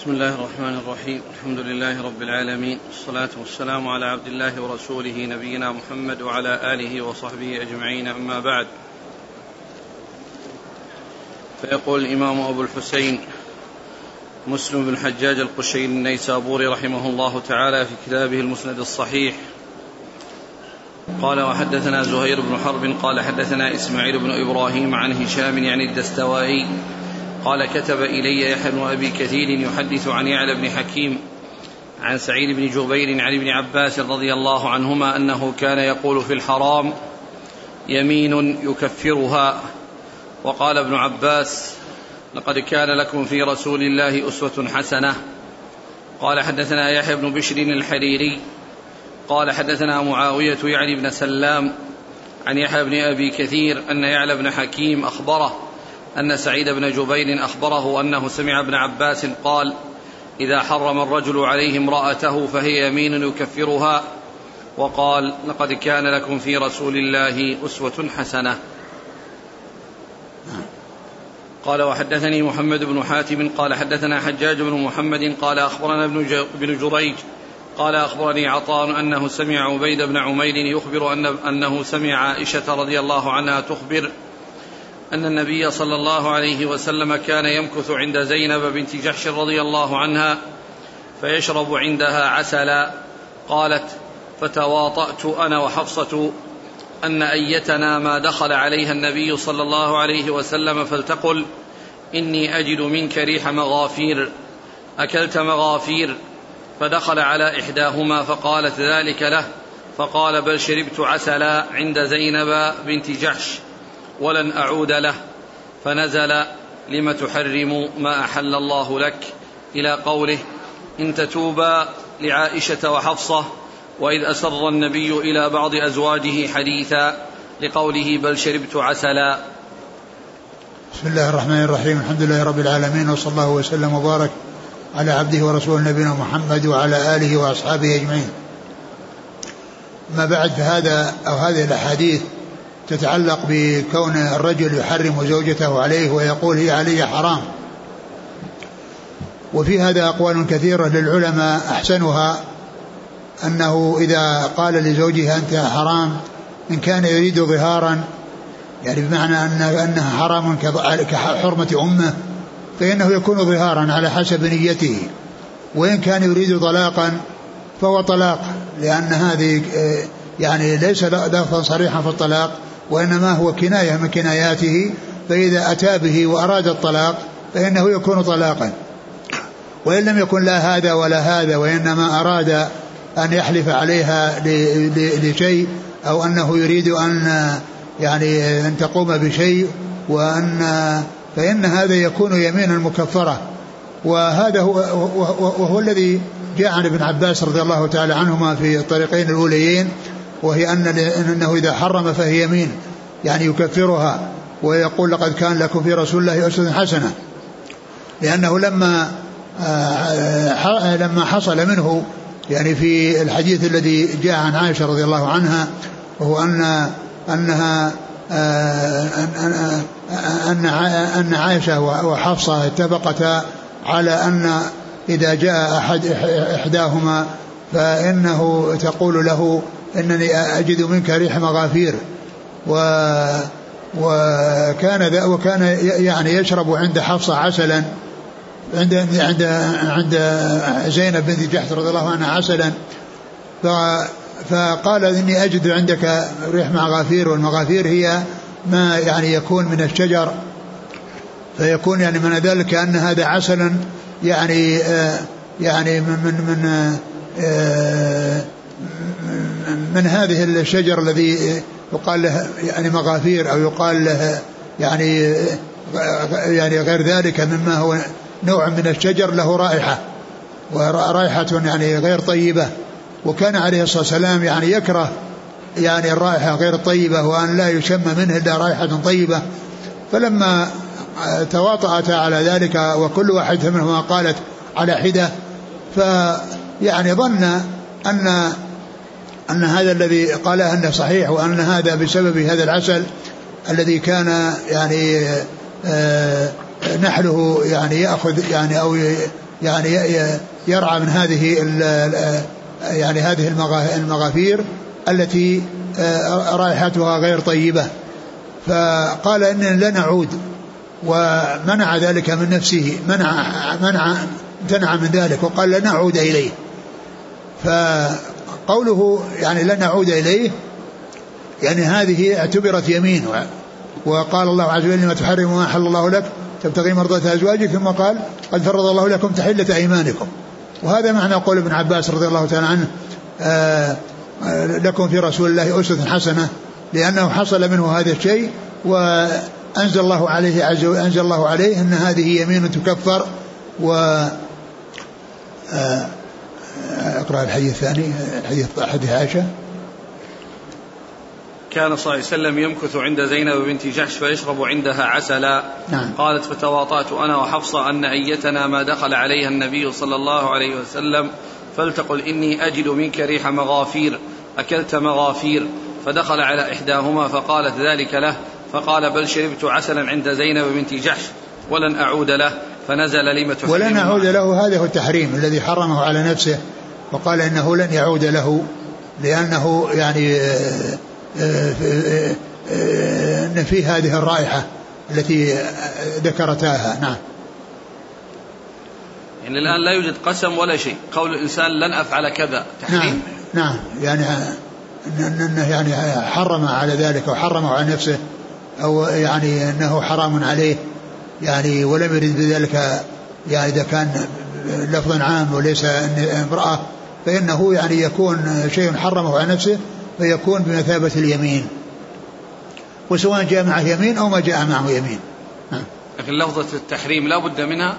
بسم الله الرحمن الرحيم. الحمد لله رب العالمين. والصلاة والسلام على عبد الله ورسوله نبينا محمد وعلى آله وصحبه أجمعين. أما بعد. فيقول الإمام أبو الحسين مسلم بن حجاج القشيري النيسابوري رحمه الله تعالى في كتابه المسند الصحيح. قال وحدثنا زهير بن حرب قال حدثنا إسماعيل بن إبراهيم عن هشام يعني الدستوائي قال كتب إلي يحيى بن أبي كثير يحدث عن يعلى بن حكيم عن سعيد بن جبير عن ابن عباس رضي الله عنهما أنه كان يقول في الحرام يمين يكفرها. وقال ابن عباس لقد كان لكم في رسول الله أسوة حسنة. قال حدثنا يحيى بن بشر الحريري. قال حدثنا معاوية يعني بن سلام عن يحيى بن أبي كثير أن يعلى بن حكيم أخبره أن سعيد بن جبير أخبره أنه سمع ابن عباس قال إذا حرم الرجل عليه امرأته فهي يمين يكفرها وقال لقد كان لكم في رسول الله أسوة حسنة. قال وحدثني محمد بن حاتم قال حدثنا حجاج بن محمد قال أخبرنا ابن جريج قال أخبرني عطاء أنه سمع عبيد بن عمير يخبر أن أنه سمع عائشة رضي الله عنها تخبر أن النبي صلى الله عليه وسلم كان يمكث عند زينب بنت جحش رضي الله عنها فيشرب عندها عسلا. قالت فتواطأت أنا وحفصة أن أيتنا ما دخل عليها النبي صلى الله عليه وسلم فلتقل إني أجد منك ريح مغافير. أكلت مغافير. فدخل على إحداهما فقالت ذلك له. فقال بل شربت عسلا عند زينب بنت جحش. ولن أعود له فنزل لم تحرم ما أحل الله لك؟ إلى قوله إن تتوبا لعائشة وحفصة وإذ أسر النبي إلى بعض أزواجه حديثا لقوله بل شربت عسلا. بسم الله الرحمن الرحيم الحمد لله رب العالمين وصلى الله وسلم وبارك على عبده ورسوله نبينا محمد وعلى آله وأصحابه أجمعين. ما بعد فهذا أو هذه الأحاديث تتعلق بكون الرجل يحرم زوجته عليه ويقول هي علي حرام. وفي هذا أقوال كثيرة للعلماء أحسنها أنه إذا قال لزوجها أنت حرام إن كان يريد ظهارا يعني بمعنى أن أنها حرام كحرمة أمه فإنه يكون ظهارا على حسب نيته. وإن كان يريد طلاقا فهو طلاق لأن هذه يعني ليس لفظا صريحا في الطلاق وإنما هو كناية من كناياته فإذا أتى به وأراد الطلاق فإنه يكون طلاقا. وإن لم يكن لا هذا ولا هذا وإنما أراد أن يحلف عليها لشيء أو أنه يريد أن يعني أن تقوم بشيء وأن فإن هذا يكون يمينا مكفرة وهذا هو وهو الذي جاء عن ابن عباس رضي الله تعالى عنهما في الطريقين الأوليين وهي أن أنه إذا حرم فهي يمين يعني يكفرها ويقول لقد كان لكم في رسول الله أسوة حسنة. لأنه لما آه، لما حصل منه يعني في الحديث الذي جاء عن عائشة رضي الله عنها وهو أن أنها آه، أن أن عائشة وحفصة اتفقتا على أن إذا جاء أحد إحداهما فإنه تقول له إنني أجد منك ريح مغافير. و وكان وكان يعني يشرب عند حفصة عسلا عند عند عند زينب بنت جحش رضي الله عنها عسلا. فقال إني أجد عندك ريح مغافير والمغافير هي ما يعني يكون من الشجر. فيكون يعني من ذلك ان هذا عسلا يعني آه يعني من من من آه من هذه الشجر الذي يقال له يعني مغافير أو يقال له يعني يعني غير ذلك مما هو نوع من الشجر له رائحة ورائحة يعني غير طيبة. وكان عليه الصلاة والسلام يعني يكره يعني الرائحة غير الطيبه وأن لا يشم منه إلا رائحة طيبة. فلما تواطأتا على ذلك وكل واحد منهما قالت على حدة فيعني ظن أن أن هذا الذي قاله أنه صحيح وأن هذا بسبب هذا العسل الذي كان يعني آه، نحله يعني يأخذ يعني أو يعني يرعى من هذه يعني هذه المغافير التي آه، رائحتها غير طيبة. فقال إننا لا نعود ومنع ذلك من نفسه منع منع امتنع من ذلك وقال لن نعود إليه. فقوله يعني لن نعود إليه يعني هذه اعتبرت يمين وقال الله عز وجل لما تحرم ما أحل الله لك تبتغي مرضات أزواجك ثم قال قد فرض الله لكم تحلة أيمانكم. وهذا معنى قول ابن عباس رضي الله تعالى عنه آه، آه، لكم في رسول الله أسوة حسنة لأنه حصل منه هذا الشيء وأنزل الله عليه عز أنزل الله عليه أن هذه يمين تكفر و آه، أقرأ الحديث الثاني حديث حديث عائشة كان صلى الله عليه وسلم يمكث عند زينب بنت جحش فيشرب عندها عسلا. نعم. قالت فتواطأت أنا وحفصة أن أيتنا ما دخل عليها النبي صلى الله عليه وسلم فلتقل إني أجد منك ريح مغافير أكلت مغافير. فدخل على إحداهما فقالت ذلك له فقال بل شربت عسلا عند زينب بنت جحش ولن أعود له. فنزل لم تحرم ولن أعود له. هذا هو التحريم الذي حرمه على نفسه وقال إنه لن يعود له لأنه يعني أن في هذه الرائحة التي ذكرتاها. نعم. يعني الآن لا يوجد قسم ولا شيء. قول الإنسان لن أفعل كذا. تحريم. نعم نعم. يعني أنه يعني حرم على ذلك وحرمه على نفسه أو يعني أنه حرام عليه. يعني ولم يرد بذلك يعني إذا كان لفظ عام وليس امرأة فإنه يعني يكون شيء حرمه على نفسه فيكون بمثابة اليمين. وسواء جاء معه يمين أو ما جاء معه يمين. لكن لفظة التحريم لا بد منها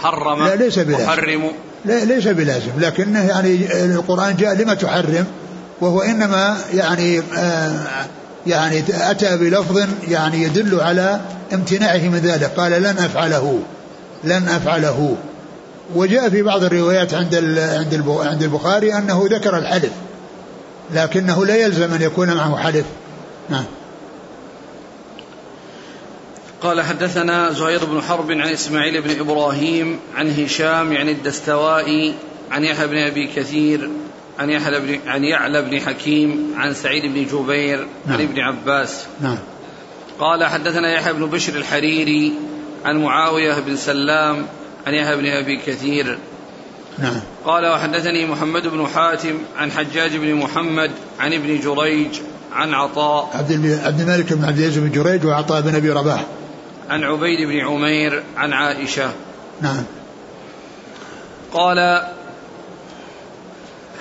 حرم لا ليس بلازم. محرم لا ليس بلازم. لكنه يعني القرآن جاء لما تحرم وهو إنما يعني آه يعني أتى بلفظ يعني يدل على امتناعه من ذلك. قال لن أفعله لن أفعله. وجاء في بعض الروايات عند عند عند البخاري أنه ذكر الحلف لكنه لا يلزم أن يكون معه حلف. نعم. قال حدثنا زهير بن حرب عن إسماعيل بن إبراهيم عن هشام يعني الدستوائي عن يحيى بن أبي كثير عن يحيى بن عن يعلى بن حكيم عن سعيد بن جبير نعم. عن ابن عباس. نعم. قال حدثنا يحيى بن بشر الحريري عن معاوية بن سلام عن يحيى بن أبي كثير. نعم. قال وحدثني محمد بن حاتم عن حجاج بن محمد عن ابن جريج عن عطاء. عبد عبد الملك بن عبد العزيز بن جريج وعطاء بن أبي رباح. عن عبيد بن عمير عن عائشة. نعم. قال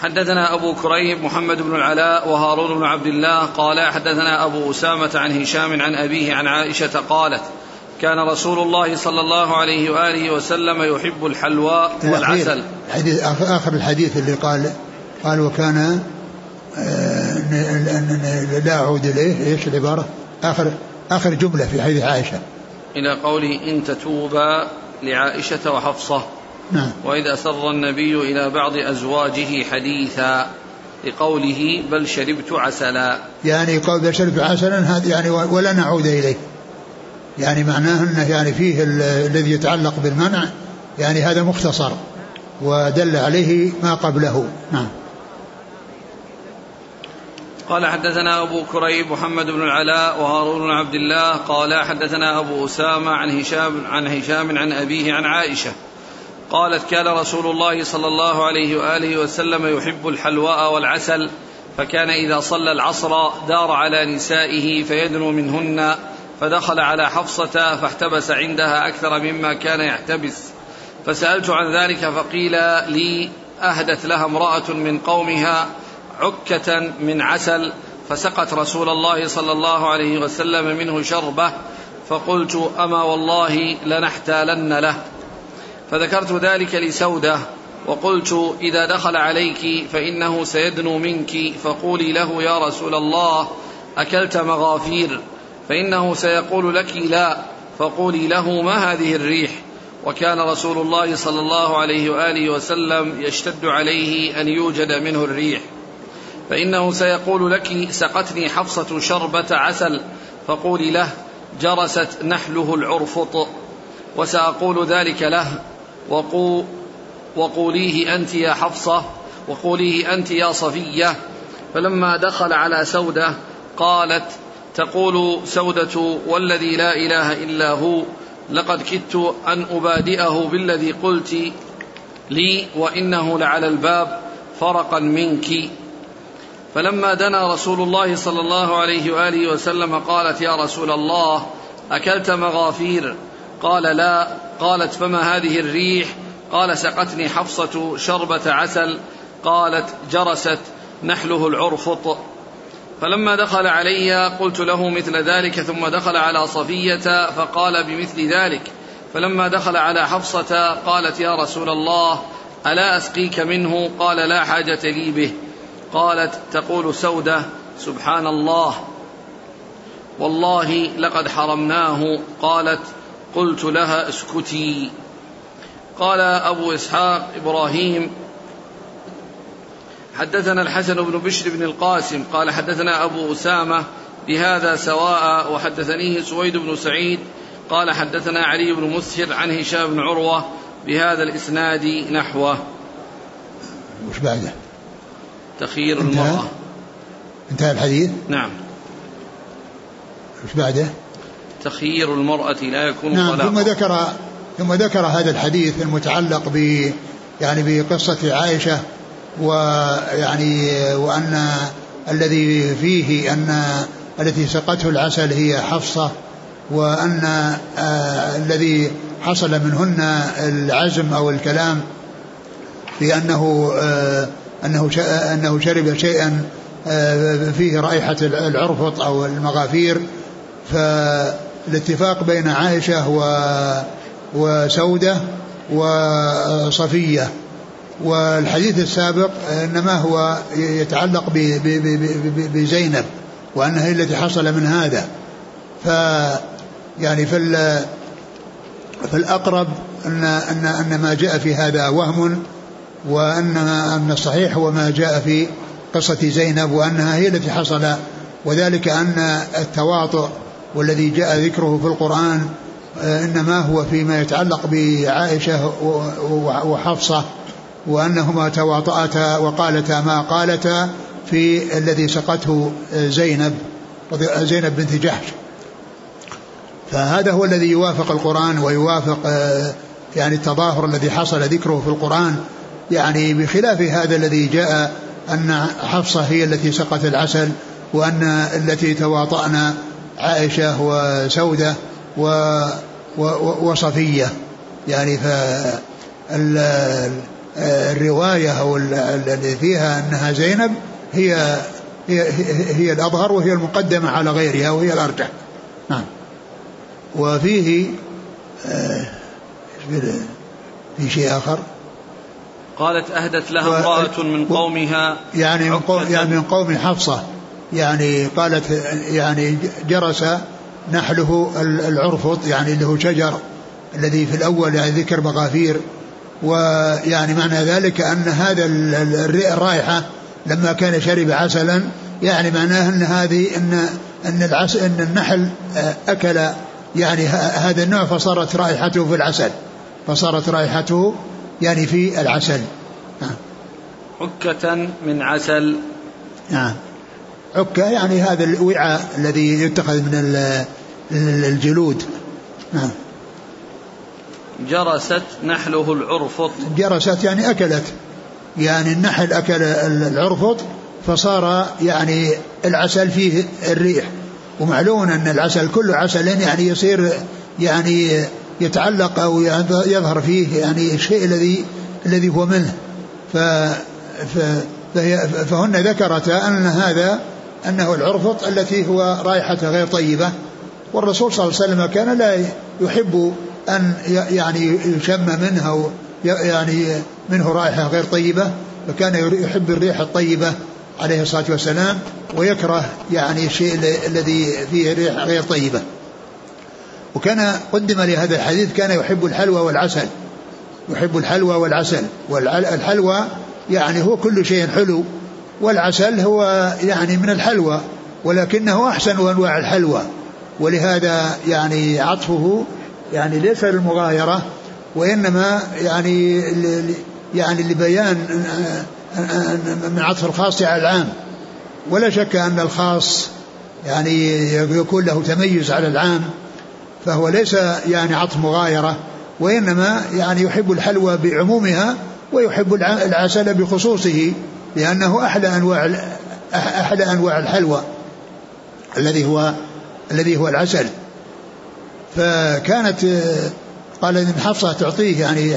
حدثنا أبو كريب محمد بن العلاء وهارون بن عبد الله قال حدثنا أبو أسامة عن هشام عن أبيه عن عائشة قالت كان رسول الله صلى الله عليه وآله وسلم يحب الحلوى والعسل. الحديث آخر الحديث اللي قال قال وكان آه، لا أعود إليه. إيش العبارة؟ آخر آخر جملة في حديث عائشة. إلى قوله إن تتوبا لعائشة وحفصة. نعم. وإذا أسر النبي إلى بعض أزواجه حديثا لقوله بل شربت عسلا. يعني قول بل شربت عسلا هذا يعني ولا نعود إليه. يعني معناه أنه يعني فيه الذي يتعلق بالمنع يعني هذا مختصر ودل عليه ما قبله. نعم. قال حدثنا أبو كريب محمد بن العلاء وهارون بن عبد الله قال حدثنا أبو أسامة عن هشام عن هشام عن أبيه عن عائشة. قالت كان رسول الله صلى الله عليه وآله وسلم يحب الحلواء والعسل فكان إذا صلى العصر دار على نسائه فيدنو منهن فدخل على حفصة فاحتبس عندها أكثر مما كان يحتبس. فسألت عن ذلك فقيل لي أهدت لها امرأة من قومها عكة من عسل فسقت رسول الله صلى الله عليه وسلم منه شربة فقلت أما والله لنحتالن له. فذكرت ذلك لسودة وقلت إذا دخل عليك فإنه سيدنو منك فقولي له يا رسول الله أكلت مغافير فإنه سيقول لك لا فقولي له ما هذه الريح وكان رسول الله صلى الله عليه وآله وسلم يشتد عليه أن يوجد منه الريح فإنه سيقول لك سقتني حفصة شربة عسل فقولي له جرست نحله العرفط وسأقول ذلك له وقو وقوليه أنت يا حفصة وقوليه أنت يا صفية. فلما دخل على سودة قالت تقول سودة والذي لا إله إلا هو لقد كدت أن أبادئه بالذي قلت لي وإنه لعلى الباب فرقا منك. فلما دنا رسول الله صلى الله عليه وآله وسلم قالت يا رسول الله أكلت مغافير. قال لا قالت فما هذه الريح؟ قال سقتني حفصة شربة عسل. قالت جرست نحله العرفط. فلما دخل علي قلت له مثل ذلك ثم دخل على صفية فقال بمثل ذلك. فلما دخل على حفصة قالت يا رسول الله ألا أسقيك منه؟ قال لا حاجة لي به. قالت تقول سودة سبحان الله. والله لقد حرمناه. قالت قلت لها اسكتي. قال أبو إسحاق إبراهيم حدثنا الحسن بن بشر بن القاسم قال حدثنا أبو أسامة بهذا سواء وحدثنيه سويد بن سعيد قال حدثنا علي بن مسهر عن هشام بن عروة بهذا الإسناد نحوه. وش بعده؟ تخيير المرأة. انتهى الحديث؟ نعم. وش بعده؟ تخيير المرأة لا يكون نعم طلاقا ثم ذكر ثم ذكر هذا الحديث المتعلق ب يعني بقصة عائشة ويعني وأن الذي فيه أن التي سقته العسل هي حفصة وأن آه الذي حصل منهن العزم أو الكلام بأنه آه أنه أنه شرب شيئا آه فيه رائحة العرفط أو المغافير. فالاتفاق بين عائشة و وسودة وصفية. والحديث السابق إنما هو يتعلق بزينب وأنها هي التي حصل من هذا. ف يعني فال فالاقرب ان ان أن ما جاء في هذا وهم وأن أن الصحيح هو ما جاء في قصة زينب وأنها هي التي حصل. وذلك أن التواطؤ والذي جاء ذكره في القرآن إنما هو فيما يتعلق بعائشة وحفصة وأنهما تواطأتا وقالتا ما قالتا في الذي سقته زينب زينب بنت جحش. فهذا هو الذي يوافق القرآن ويوافق يعني التظاهر الذي حصل ذكره في القرآن. يعني بخلاف هذا الذي جاء أن حفصة هي التي سقت العسل وأن التي تواطأنا عائشة وسودة و وصفية. يعني ف الرواية أو الذي فيها أنها زينب هي هي هي الأظهر وهي المقدمة على غيرها وهي الأرجح. نعم. وفيه آه، في شيء آخر؟ قالت أهدت لها امرأة من قومها يعني من قوم يعني من قوم حفصة. يعني قالت يعني جرس نحله العرفط يعني اللي هو شجر الذي في الأول يعني ذكر مغافير. ويعني معنى ذلك أن هذا الرائحة لما كان شرب عسلا يعني معناه أن هذه أن أن العسل أن النحل آه، أكل يعني هذا النوع فصارت رائحته في العسل فصارت رائحته يعني في العسل. نعم عكة من عسل. نعم عكة يعني هذا الوعاء الذي يتخذ من الجلود. نعم. جرست نحله العرفط. جرست يعني أكلت. يعني النحل أكل العرفط فصار يعني العسل فيه الريح. ومعلوم أن العسل كل عسل يعني يصير يعني يتعلق أو يظهر فيه يعني الشيء الذي الذي هو منه. ف فهن ذكرتا أن هذا أنه العرفط التي هو رائحة غير طيبة. والرسول صلى الله عليه وسلم كان لا يحب أن يعني يشم منها يعني منه رائحة غير طيبة فكان يحب الريح الطيبة عليه الصلاة والسلام ويكره يعني الشيء الذي فيه ريح غير طيبة. وكان قدم لهذا الحديث كان يحب الحلوى والعسل. يحب الحلوى والعسل. والحلوى يعني هو كل شيء حلو. والعسل هو يعني من الحلوى ولكنه أحسن أنواع الحلوى ولهذا يعني عطفه يعني ليس للمغايرة وإنما يعني يعني لبيان من عطف الخاص على العام. ولا شك أن الخاص يعني يكون له تميز على العام فهو ليس يعني عطف مغايرة وإنما يعني يحب الحلوى بعمومها ويحب العسل بخصوصه. لأنه أحلى أنواع أحلى أنواع الحلوى الذي هو الذي هو العسل. فكانت قال إن حفصة تعطيه يعني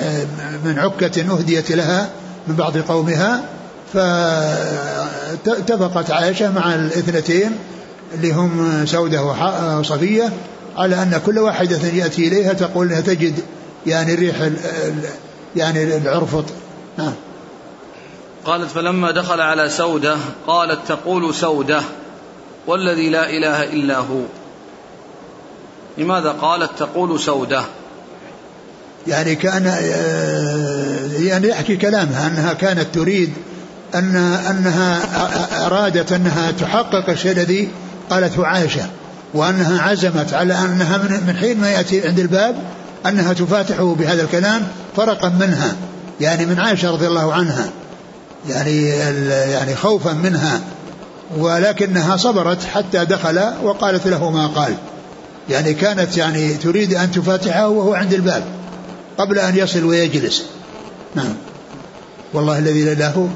من عكة أهديت لها من بعض قومها فاتفقت عائشة مع الاثنتين اللي هم سودة وصفية على أن كل واحدة يأتي إليها تقول أنها تجد يعني ريح يعني العرفط. نعم. قالت فلما دخل على سودة قالت تقول سودة والذي لا إله إلا هو. لماذا قالت تقول سودة؟ يعني كان آه، يعني يحكي كلامها أنها كانت تريد أن أنها أرادت أنها تحقق الشيء الذي قالته عائشة وأنها عزمت على أنها من حين ما يأتي عند الباب أنها تفاتحه بهذا الكلام فرقا منها يعني من عائشة رضي الله عنها. يعني يعني خوفا منها ولكنها صبرت حتى دخل وقالت له ما قال. يعني كانت يعني تريد أن تفاتحه وهو عند الباب قبل أن يصل ويجلس. نعم. والله الذي لا إله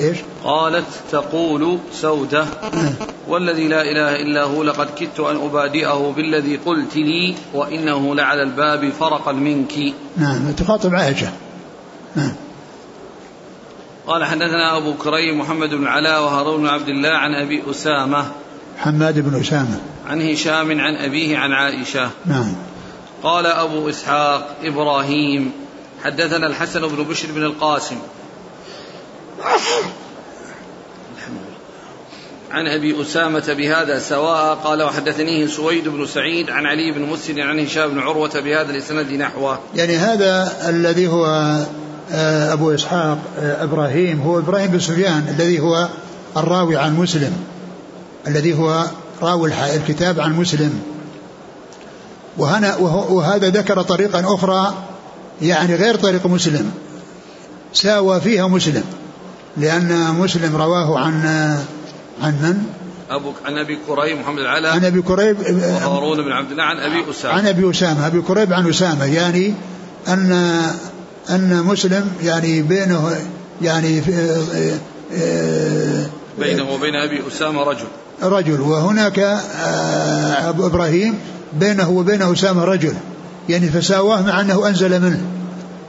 إيش؟ قالت تقول سودة. نعم. والذي لا إله إلا هو لقد كدت أن أبادئه بالذي قلت لي وإنه لعلى الباب فرقا منك. نعم تخاطب عائشة. نعم. قال حدثنا أبو كريم محمد بن علاء وهارون بن عبد الله عن أبي أسامة حماد بن أسامة. عن هشام عن أبيه عن عائشة. نعم. قال أبو إسحاق إبراهيم حدثنا الحسن بن بشر بن القاسم. عن أبي أسامة بهذا سواء قال وحدثنيه سويد بن سعيد عن علي بن مسلم عن هشام بن عروة بهذا الإسناد نحوه. يعني هذا الذي هو آه، أبو إسحاق آه، إبراهيم هو إبراهيم بن سفيان الذي هو الراوي عن مسلم الذي هو راوي الكتاب عن مسلم وهنا وهذا ذكر طريقا أخرى يعني غير طريق مسلم ساوى فيها مسلم لأن مسلم رواه عن عن من؟ أبو عن أبي كريب محمد العلاء عن أبي كريب وهارون بن عبد الله عن أبي أسامة عن أبي أسامة أبي كريب عن أسامة يعني أن أن مسلم يعني بينه يعني بينه وبين أبي أسامة رجل. رجل. وهناك آه، أبو إبراهيم بينه وبين أسامة رجل. يعني فساواه مع أنه أنزل منه.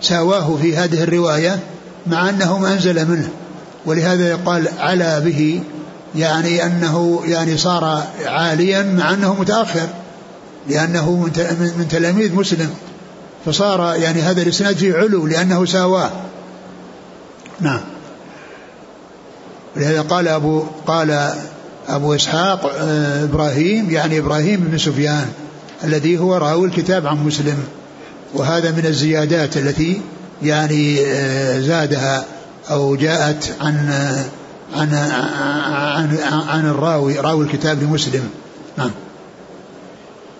ساواه في هذه الرواية مع أنه ما أنزل منه. ولهذا يقال علا به يعني أنه يعني صار عاليا مع أنه متأخر. لأنه من تلاميذ مسلم. فصار يعني هذا الإسناد فيه علو لأنه ساواه. نعم. ولهذا قال أبو قال أبو إسحاق آه، إبراهيم يعني إبراهيم بن سفيان الذي هو راوي الكتاب عن مسلم. وهذا من الزيادات التي يعني آه، زادها أو جاءت عن آه، عن عن عن الراوي راوي الكتاب لمسلم. نعم.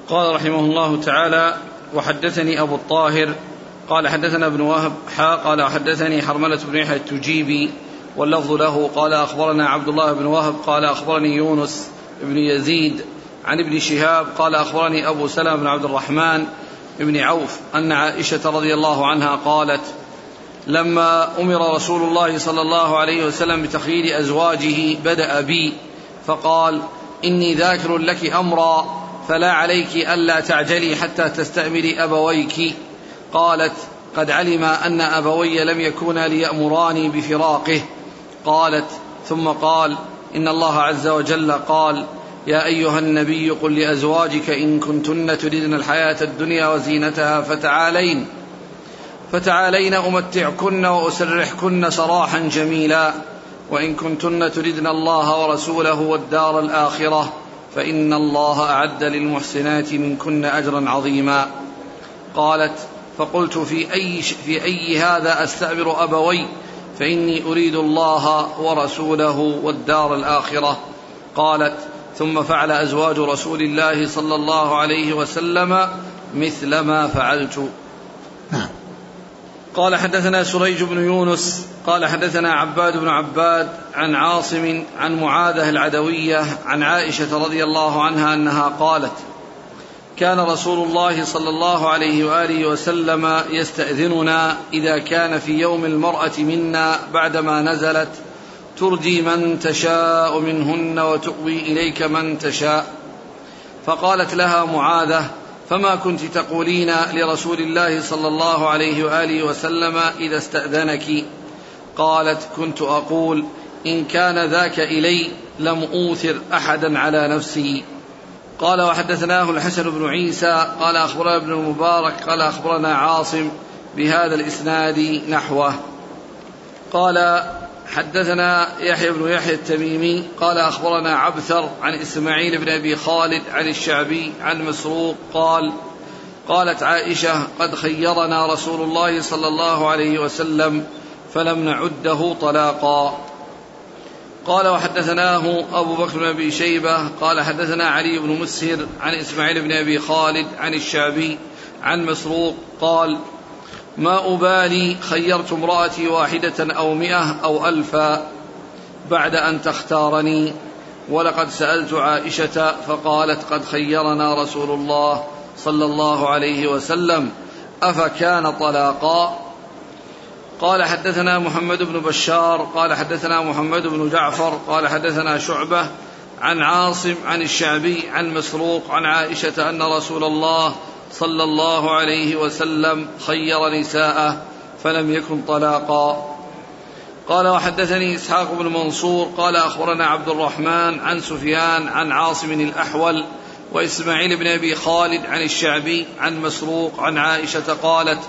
قال رحمه الله تعالى وحدثني أبو الطاهر قال حدثنا ابن وهب حا قال حدثني حرملة بن يحيى التجيبي واللفظ له قال أخبرنا عبد الله بن وهب قال أخبرني يونس بن يزيد عن ابن شهاب قال أخبرني أبو سلمة بن عبد الرحمن بن عوف أن عائشة رضي الله عنها قالت لما أمر رسول الله صلى الله عليه وسلم بتخيير أزواجه بدأ بي فقال إني ذاكر لك أمرا فلا عليك ألا تعجلي حتى تستأمري أبويك. قالت قد علم أن أبوي لم يكونا ليأمراني بفراقه. قالت ثم قال إن الله عز وجل قال يا أيها النبي قل لأزواجك إن كنتن تردن الحياة الدنيا وزينتها فتعالين فتعالين أمتعكن وأسرحكن سراحا جميلا وإن كنتن تردن الله ورسوله والدار الآخرة. فإن الله أعد للمحسنات منكن أجرا عظيما. قالت فقلت في أي, في أي هذا أستأمر أبوي؟ فإني أريد الله ورسوله والدار الآخرة. قالت ثم فعل أزواج رسول الله صلى الله عليه وسلم مثل ما فعلت. نعم. قال حدثنا سريج بن يونس قال حدثنا عباد بن عباد عن عاصم عن معاذة العدوية عن عائشة رضي الله عنها أنها قالت كان رسول الله صلى الله عليه وآله وسلم يستأذننا إذا كان في يوم المرأة منا بعدما نزلت ترجي من تشاء منهن وتؤوي إليك من تشاء. فقالت لها معاذة فما كنت تقولين لرسول الله صلى الله عليه وآله وسلم إذا استأذنك؟ قالت كنت أقول إن كان ذاك إلي لم أوثر أحدا على نفسي. قال وحدثناه الحسن بن عيسى قال أخبرنا ابن المبارك قال أخبرنا عاصم بهذا الإسناد نحوه. قال حدثنا يحيى بن يحيى التميمي قال أخبرنا عبثر عن إسماعيل بن أبي خالد عن الشعبي عن مسروق قال قالت عائشة قد خيرنا رسول الله صلى الله عليه وسلم فلم نعده طلاقا. قال وحدثناه أبو بكر بن أبي شيبة قال حدثنا علي بن مسهر عن إسماعيل بن أبي خالد عن الشعبي عن مسروق قال ما أبالي خيرت امرأتي واحدة أو مئة أو ألفا بعد أن تختارني ولقد سألت عائشة فقالت قد خيرنا رسول الله صلى الله عليه وسلم أفكان طلاقا؟ قال حدثنا محمد بن بشار قال حدثنا محمد بن جعفر قال حدثنا شعبة عن عاصم عن الشعبي عن مسروق عن عائشة أن رسول الله صلى الله عليه وسلم خير نساءه فلم يكن طلاقا. قال وحدثني إسحاق بن منصور قال أخبرنا عبد الرحمن عن سفيان عن عاصم الأحول وإسماعيل بن أبي خالد عن الشعبي عن مسروق عن عائشة قالت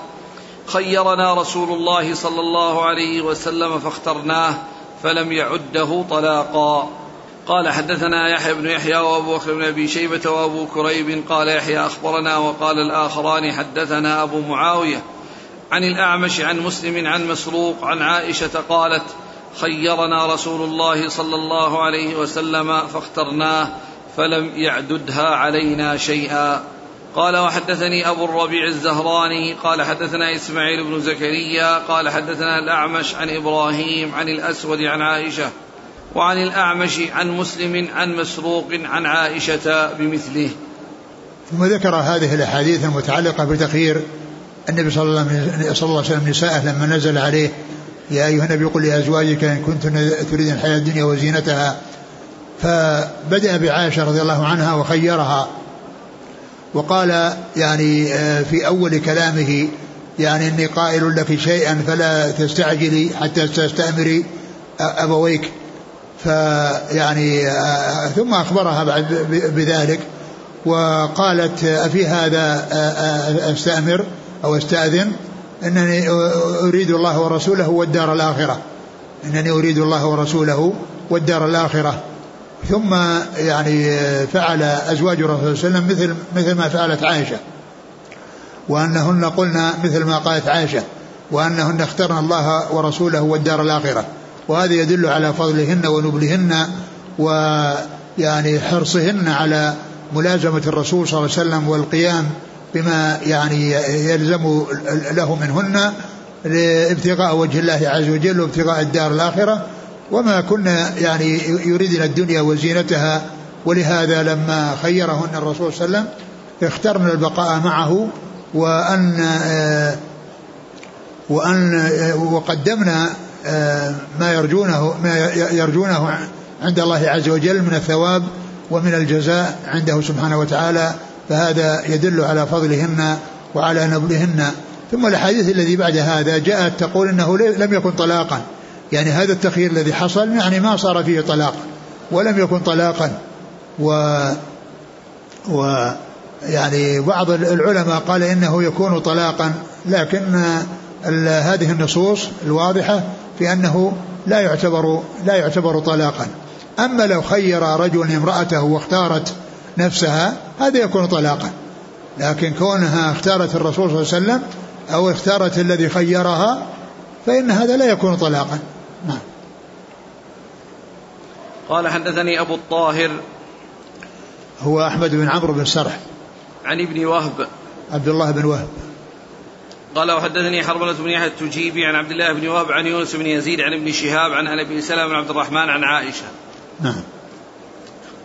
خيرنا رسول الله صلى الله عليه وسلم فاخترناه فلم يعده طلاقا. قال حدثنا يحيى بن يحيى وابو بكر بن أبي شيبة وابو كريب قال يحيى أخبرنا وقال الآخران حدثنا أبو معاوية عن الأعمش عن مسلم عن مسروق عن عائشة قالت خيرنا رسول الله صلى الله عليه وسلم فاخترناه فلم يعددها علينا شيئا. قال وحدثني أبو الربيع الزهراني قال حدثنا إسماعيل بن زكريا قال حدثنا الأعمش عن إبراهيم عن الأسود عن عائشة وعن الأعمش عن مسلم عن مسروق عن عائشة بمثله. ثم ذكر هذه الأحاديث المتعلقة بتخيير النبي صلى الله عليه وسلم نساءه لما نزل عليه يا أيها النبي قل لأزواجك إن كنتن تريدن الحياة الدنيا وزينتها. فبدأ بعائشة رضي الله عنها وخيرها. وقال يعني آه، في أول كلامه يعني إني قائل لك شيئا فلا تستعجلي حتى تستأمري أبويك فيعني آه، ثم أخبرها بعد بذلك وقالت أفي هذا آه، آه، أستأمر أو أستأذن؟ إنني أريد الله ورسوله والدار الآخرة. إنني أريد الله ورسوله والدار الآخرة. ثم يعني فعل أزواج الرسول صلى الله عليه وسلم مثل مثل ما فعلت عائشة. وأنهن قلنا مثل ما قالت عائشة. وأنهن اخترن الله ورسوله والدار الآخرة. وهذا يدل على فضلهن ونبلهن ويعني حرصهن على ملازمة الرسول صلى الله عليه وسلم والقيام بما يعني يلزم له منهن لابتغاء وجه الله عز وجل وابتغاء الدار الآخرة. وما كنا يعني يريدن الدنيا وزينتها ولهذا لما خيرهن الرسول صلى الله عليه وسلم اخترن البقاء معه وأن وأن وقدمنا ما يرجونه ما يرجونه عند الله عز وجل من الثواب ومن الجزاء عنده سبحانه وتعالى فهذا يدل على فضلهن وعلى نبلهن. ثم الأحاديث الذي بعد هذا جاءت تقول إنه لم يكن طلاقا. يعني هذا التخيير الذي حصل يعني ما صار فيه طلاق ولم يكن طلاقا. و و يعني بعض العلماء قال إنه يكون طلاقا لكن هذه النصوص الواضحة في أنه لا يعتبر لا يعتبر طلاقا. أما لو خير رجل امرأته واختارت نفسها هذا يكون طلاقا. لكن كونها اختارت الرسول صلى الله عليه وسلم أو اختارت الذي خيرها فإن هذا لا يكون طلاقا. نعم. قال حدثني أبو الطاهر هو أحمد بن عمرو بن سرح. عن ابن وهب. عبد الله بن وهب. قال وحدثني حرملة بن يحيى التجيبي عن عبد الله بن وهب عن يونس بن يزيد عن ابن شهاب عن ابي سلمة بن عبد الرحمن عن عائشة. نعم.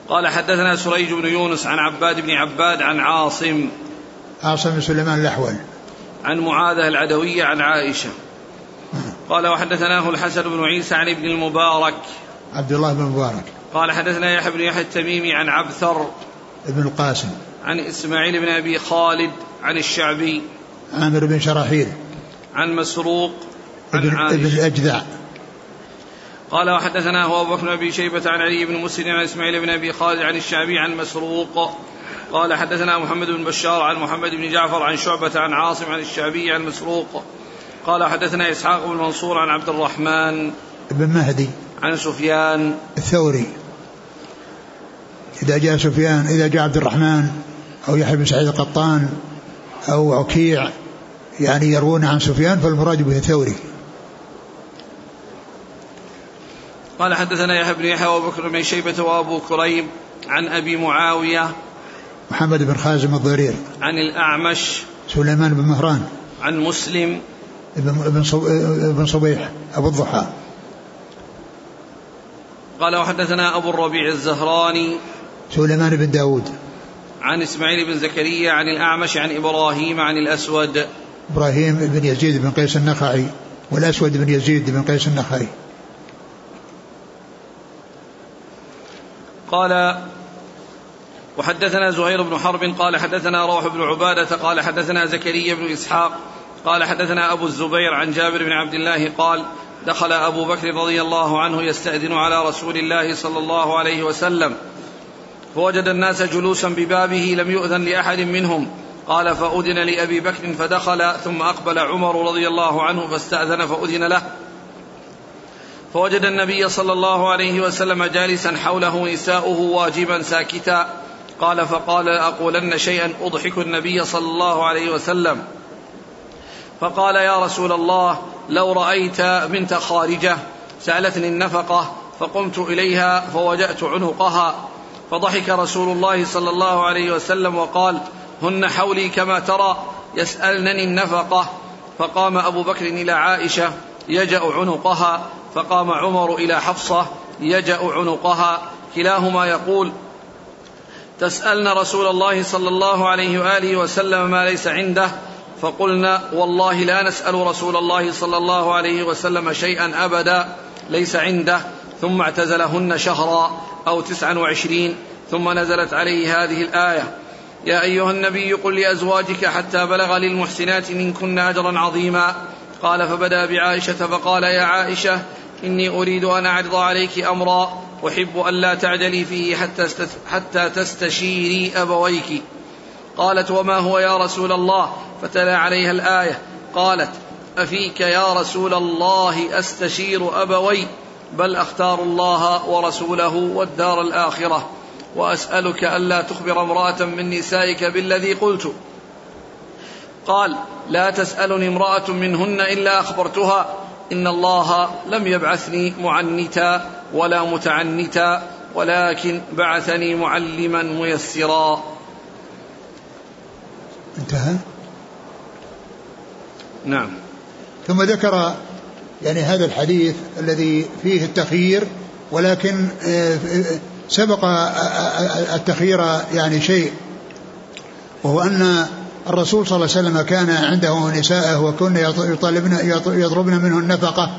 قال حدثنا سريج بن يونس عن عباد بن عباد عن عاصم. عاصم بن سليمان الأحول. عن معاذة العدوية عن عائشة. قال وحدثناه الحسن بن عيسى عن ابن المبارك. عبد الله بن المبارك قال حدثنا يحيى بن يحيى التميمي عن عبثر. ابن القاسم. عن إسماعيل بن أبي خالد عن الشعبي. عامر بن شراحيل. عن مسروق عن ابن, ابن الأجدع. قال وحدثناه أبو بكر بن أبي شيبة عن علي بن مسلم عن إسماعيل بن أبي خالد عن الشعبي عن مسروق. قال حدثنا محمد بن بشار عن محمد بن جعفر عن شعبة عن عاصم عن الشعبي عن مسروق. قال حدثنا إسحاق بن منصور عن عبد الرحمن. بن مهدي. عن سفيان. الثوري. إذا جاء سفيان إذا جاء عبد الرحمن أو يحيى بن سعيد القطان أو عكيع يعني يروون عن سفيان فالمراد به الثوري قال حدثنا يحيى بن يحيى وأبو بكر بن شيبة وأبو كريم عن أبي معاوية محمد بن خازم الضرير. عن الأعمش سليمان بن مهران. عن مسلم ابن ابن صبيح أبو الضحى. قال وحدثنا أبو الربيع الزهراني سليمان بن داود. عن إسماعيل بن زكريا عن الأعمش عن إبراهيم عن الأسود. إبراهيم بن يزيد بن قيس النخعي والأسود بن يزيد بن قيس النخعي. قال وحدثنا زهير بن حرب قال حدثنا روح بن عبادة قال حدثنا زكريا بن إسحاق قال حدثنا أبو الزبير عن جابر بن عبد الله قال دخل أبو بكر رضي الله عنه يستأذن على رسول الله صلى الله عليه وسلم. فوجد الناس جلوسا ببابه لم يؤذن لأحد منهم. قال فأذن لأبي بكر فدخل ثم أقبل عمر رضي الله عنه فاستأذن فأذن له. فوجد النبي صلى الله عليه وسلم جالسا حوله نساؤه واجبا ساكتا. قال فقال لأقولن شيئا أضحك النبي صلى الله عليه وسلم. فقال يا رسول الله لو رأيت بنت خارجة سألتني النفقة فقمت إليها فوجأت عنقها. فضحك رسول الله صلى الله عليه وسلم وقال هن حولي كما ترى يسألنني النفقة. فقام أبو بكر إلى عائشة يجأ عنقها. فقام عمر إلى حفصة يجأ عنقها. كلاهما يقول تسألن رسول الله صلى الله عليه وآله وسلم ما ليس عنده فقلنا والله لا نسأل رسول الله صلى الله عليه وسلم شيئا أبدا ليس عنده. ثم اعتزلهن شهرا أو تسعا وعشرين ثم نزلت عليه هذه الآية. يا أيها النبي قل لأزواجك حتى بلغ للمحسنات منكن أجرا عظيما. قال فبدا بعائشة فقال يا عائشة إني أريد أن أعرض عليك أمرا أحب أن لا تعجلي فيه حتى, حتى تستشيري أبويك. قالت وما هو يا رسول الله؟ فتلا عليها الآية. قالت أفيك يا رسول الله أستشير أبوي؟ بل أختار الله ورسوله والدار الآخرة وأسألك ألا تخبر امرأة من نسائك بالذي قلت. قال لا تسألني امرأة منهن إلا أخبرتها إن الله لم يبعثني معنتا ولا متعنتا ولكن بعثني معلما ميسرا. انتهى؟ نعم. ثم ذكر يعني هذا الحديث الذي فيه التخيير ولكن آه، سبق التخيير يعني شيء وهو أن الرسول صلى الله عليه وسلم كان عنده نساءه وكن يطالبن يضربن منه النفقة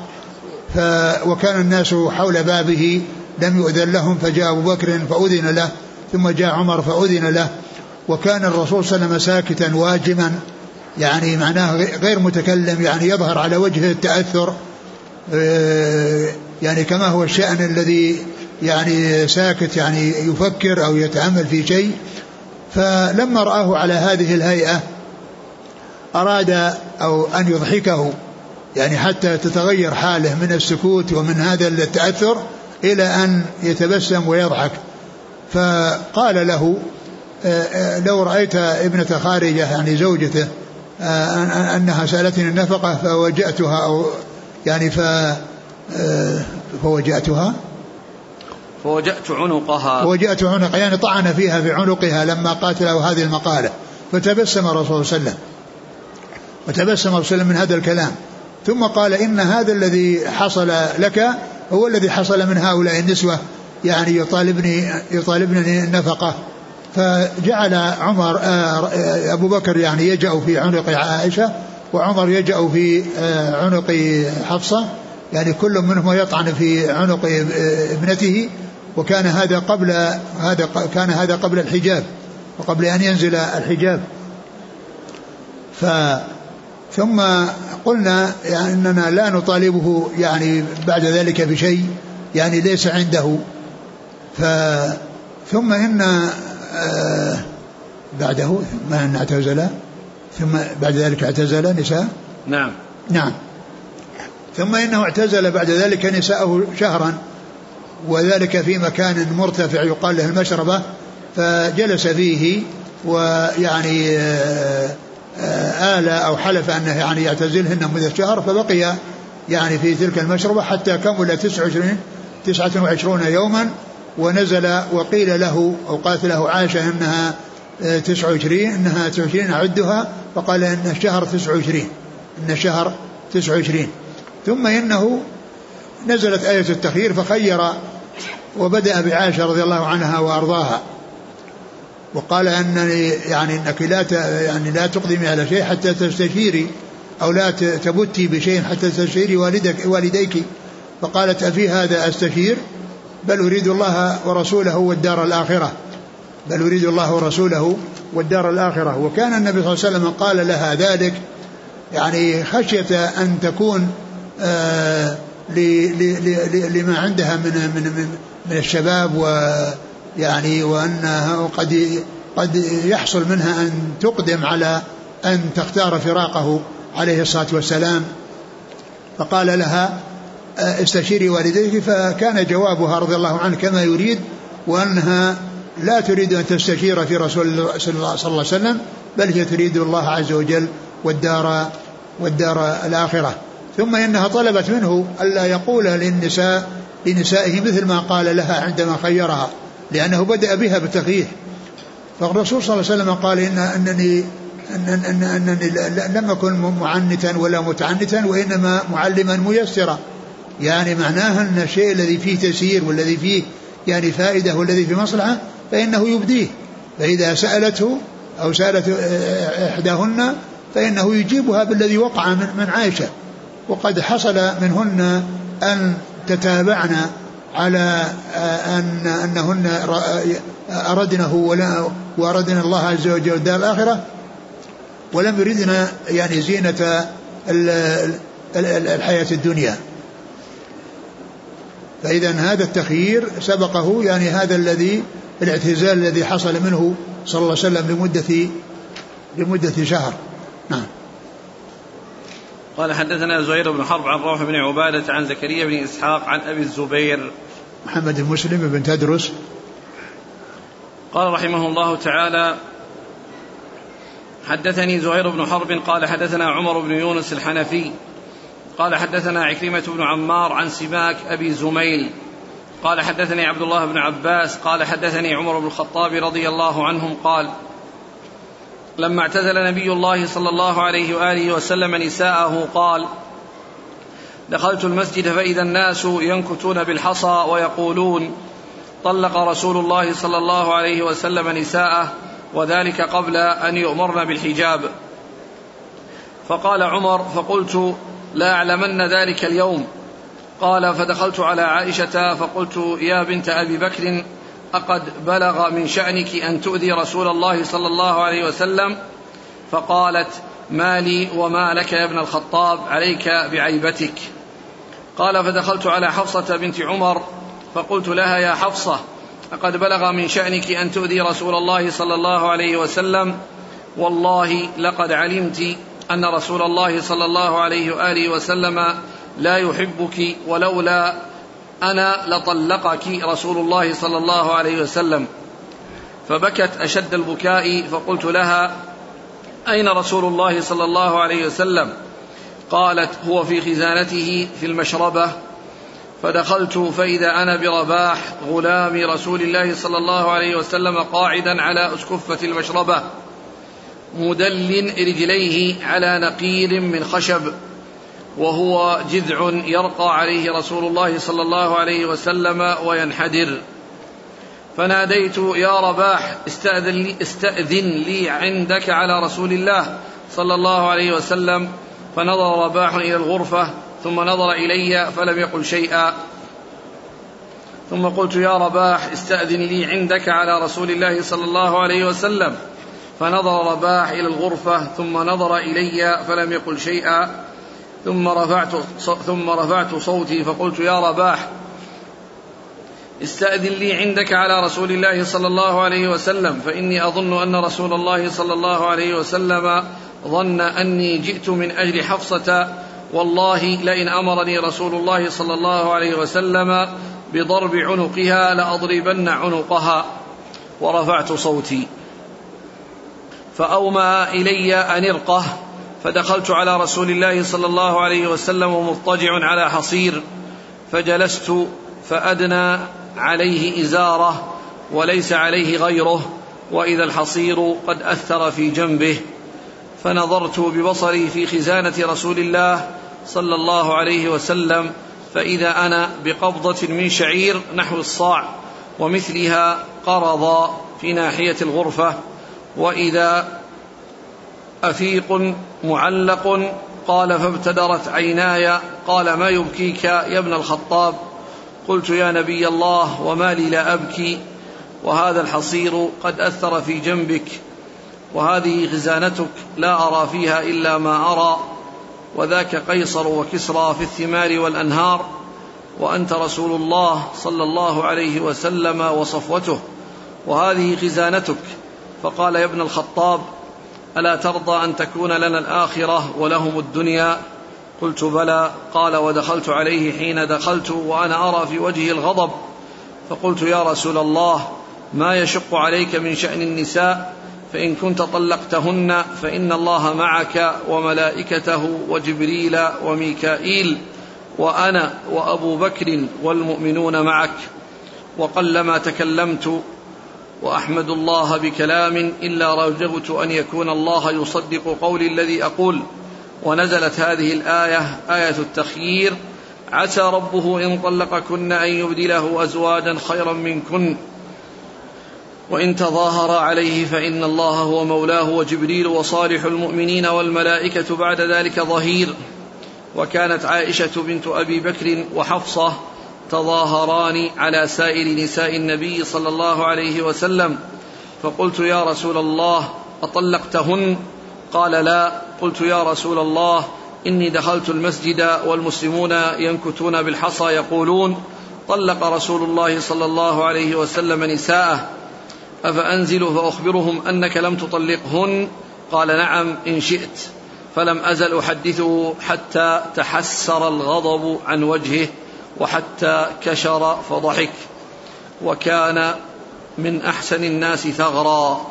ف وكان الناس حول بابه لم يؤذن لهم فجاء أبو بكر فأذن له ثم جاء عمر فأذن له وكان الرسول صلى الله عليه وسلم ساكتا واجما يعني معناه غير متكلم يعني يظهر على وجهه التأثر آه، يعني كما هو الشأن الذي يعني ساكت يعني يفكر أو يتأمل في شيء فلما رآه على هذه الهيئة أراد أو أن يضحكه يعني حتى تتغير حاله من السكوت ومن هذا التأثر إلى أن يتبسم ويضحك. فقال له آه، آه، لو رأيت ابنة خارجة يعني زوجته آه، أنها سألتني النفقة فوجأتها أو يعني ف فوجأتها. فوجأت عنقها. فوجأت عنقها يعني طعن فيها في عنقها لما قالت له هذه المقالة. فتبسم الرسول صلى الله عليه وسلم. وتبسم رسول من هذا الكلام. ثم قال إن هذا الذي حصل لك هو الذي حصل من هؤلاء النسوة. يعني يطالبني يطالبني النفقة. فجعل عمر آه، آه، أبو بكر يعني يجأ في عنق عائشة. وعمر يجأ في آه، عنق حفصة يعني كل منهما يطعن في عنق ابنته وكان هذا قبل هذا كان هذا قبل الحجاب وقبل أن ينزل الحجاب. ف ثم قلنا يعني أننا لا نطالبه يعني بعد ذلك بشيء يعني ليس عنده. ف ثم إن آه بعده ما إن اعتزل ثم بعد ذلك اعتزل نساء؟ نعم. نعم. ثم إنه اعتزل بعد ذلك نساءه شهرا وذلك في مكان مرتفع يقال له المشربة فجلس فيه ويعني آه آه، آل أو حلف أنه يعني يعتزلهن مدة شهر فبقي يعني في تلك المشربة حتى كمل 29 29 يوما ونزل وقيل له أو قالت له عائشة أنها 29 آه، أنها 29 أعدها فقال أن الشهر 29 أن الشهر 29 ثم إنه نزلت آية التخيير فخير وبدأ بعائشة رضي الله عنها وأرضاها. وقال انني يعني إنك لا يعني لا تقدمي على شيء حتى تستشيري أو لا تبتي بشيء حتى تستشيري والدك والديك. فقالت أفي هذا أستشير؟ بل أريد الله ورسوله والدار الآخرة. بل اريد الله ورسوله والدار الآخرة. وكان النبي صلى الله عليه وسلم قال لها ذلك يعني خشية أن تكون آه لما عندها من من من الشباب و يعني وأنها قد قد يحصل منها أن تقدم على أن تختار فراقه عليه الصلاة والسلام. فقال لها استشيري والديك. فكان جوابها رضي الله عنه كما يريد وأنها لا تريد أن تستشير في رسول الله صلى الله عليه وسلم بل هي تريد الله عز وجل والدار والدار الآخرة. ثم إنها طلبت منه ألا يقول للنساء لنسائه مثل ما قال لها عندما خيرها لأنه بدأ بها بالتغيير فالرسول صلى الله عليه وسلم قال إن أنني أن أن أنني لم أكن معنتا ولا متعنتا وإنما معلما ميسرا. يعني معناها أن الشيء الذي فيه تسيير والذي فيه يعني فائدة والذي فيه مصلحة فإنه يبديه فإذا سألته أو سألت إحداهن فإنه يجيبها بالذي وقع من, عائشة. وقد حصل منهن أن تتابعن على أن أنهن أردنه ولا وأردنا الله عز وجل الدار الآخرة. ولم يردنا يعني زينة الحياة الدنيا. فإذا هذا التخيير سبقه يعني هذا الذي الاعتزال الذي حصل منه صلى الله عليه وسلم لمدة لمدة شهر. نعم. قال حدثنا زهير بن حرب عن روح بن عبادة عن زكريا بن إسحاق عن أبي الزبير. محمد بن مسلم بن تدرس. قال رحمه الله تعالى حدثني زهير بن حرب قال حدثنا عمر بن يونس الحنفي. قال حدثنا عكرمة بن عمار عن سماك أبي زميل. قال حدثني عبد الله بن عباس قال حدثني عمر بن الخطاب رضي الله عنهم قال لما اعتزل نبي الله صلى الله عليه وآله وسلم نساءه قال دخلت المسجد فإذا الناس ينكتون بالحصى ويقولون طلق رسول الله صلى الله عليه وسلم نساءه وذلك قبل أن يؤمرن بالحجاب. فقال عمر فقلت لا أعلمن ذلك اليوم. قال فدخلت على عائشة فقلت يا بنت أبي بكر أقد بلغ من شأنك أن تؤذي رسول الله صلى الله عليه وسلم؟ فقالت ما لي وما لك يا ابن الخطاب عليك بعيبتك. قال فدخلت على حفصة بنت عمر فقلت لها يا حفصة لقد بلغ من شأنك أن تؤذي رسول الله صلى الله عليه وسلم؟ والله لقد علمت أن رسول الله صلى الله عليه وآله وسلم لا يحبك ولولا أنا لطلقك رسول الله صلى الله عليه وسلم. فبكت أشد البكاء فقلت لها أين رسول الله صلى الله عليه وسلم؟ قالت هو في خزانته في المشربة. فدخلت فإذا أنا برباح غلام رسول الله صلى الله عليه وسلم قاعدا على أسكفة المشربة مدل رجليه على نقير من خشب. وهو جذع يرقى عليه رسول الله صلى الله عليه وسلم وينحدر. فناديت يا رباح استأذن لي, استأذن لي عندك على رسول الله صلى الله عليه وسلم. فنظر رباح إلى الغرفة ثم نظر إلي فلم يقل شيئا. ثم قلت يا رباح استأذن لي عندك على رسول الله صلى الله عليه وسلم. فنظر رباح إلى الغرفة ثم نظر إلي فلم يقل شيئا. ثم رفعت ثم رفعت صوتي فقلت يا رباح استأذن لي عندك على رسول الله صلى الله عليه وسلم فإني أظن أن رسول الله صلى الله عليه وسلم ظن أني جئت من أجل حفصة والله لئن أمرني رسول الله صلى الله عليه وسلم بضرب عنقها لأضربن عنقها ورفعت صوتي فأومى إلي أن ارقه فدخلت على رسول الله صلى الله عليه وسلم مضطجع على حصير فجلست فأدنى عليه إزارة وليس عليه غيره وإذا الحصير قد أثر في جنبه. فنظرت ببصري في خزانة رسول الله صلى الله عليه وسلم فإذا أنا بقبضة من شعير نحو الصاع ومثلها قرض في ناحية الغرفة وإذا أفيق معلق قال فابتدرت عيناي قال ما يبكيك يا ابن الخطاب؟ قلت يا نبي الله وما لي لا أبكي وهذا الحصير قد أثر في جنبك وهذه خزانتك لا أرى فيها إلا ما أرى وذاك قيصر وكسرى في الثمار والأنهار وأنت رسول الله صلى الله عليه وسلم وصفوته وهذه خزانتك. فقال يا ابن الخطاب ألا ترضى أن تكون لنا الآخرة ولهم الدنيا؟ قلت بلى. قال ودخلت عليه حين دخلت وأنا أرى في وجهه الغضب. فقلت يا رسول الله ما يشق عليك من شأن النساء؟ فإن كنت طلقتهن فإن الله معك وملائكته وجبريل وميكائيل وأنا وأبو بكر والمؤمنون معك. وقلما تكلمت وأحمد الله بكلام إلا رجوت أن يكون الله يصدق قولي الذي أقول. ونزلت هذه الآية آية التخيير عسى ربه إن طلقكن أن يبدله أزواجا خيرا منكن. وإن تظاهر عليه فإن الله هو مولاه وجبريل وصالح المؤمنين والملائكة بعد ذلك ظهير. وكانت عائشة بنت أبي بكر وحفصة تظاهران على سائر نساء النبي صلى الله عليه وسلم. فقلت يا رسول الله أطلقتهن؟ قال لا. قلت يا رسول الله إني دخلت المسجد والمسلمون ينكتون بالحصى يقولون طلق رسول الله صلى الله عليه وسلم نساءه. أفأنزل فأخبرهم أنك لم تطلقهن؟ قال نعم إن شئت. فلم أزل أحدثه حتى تحسر الغضب عن وجهه. وحتى كشر فضحك وكان من أحسن الناس ثغرا.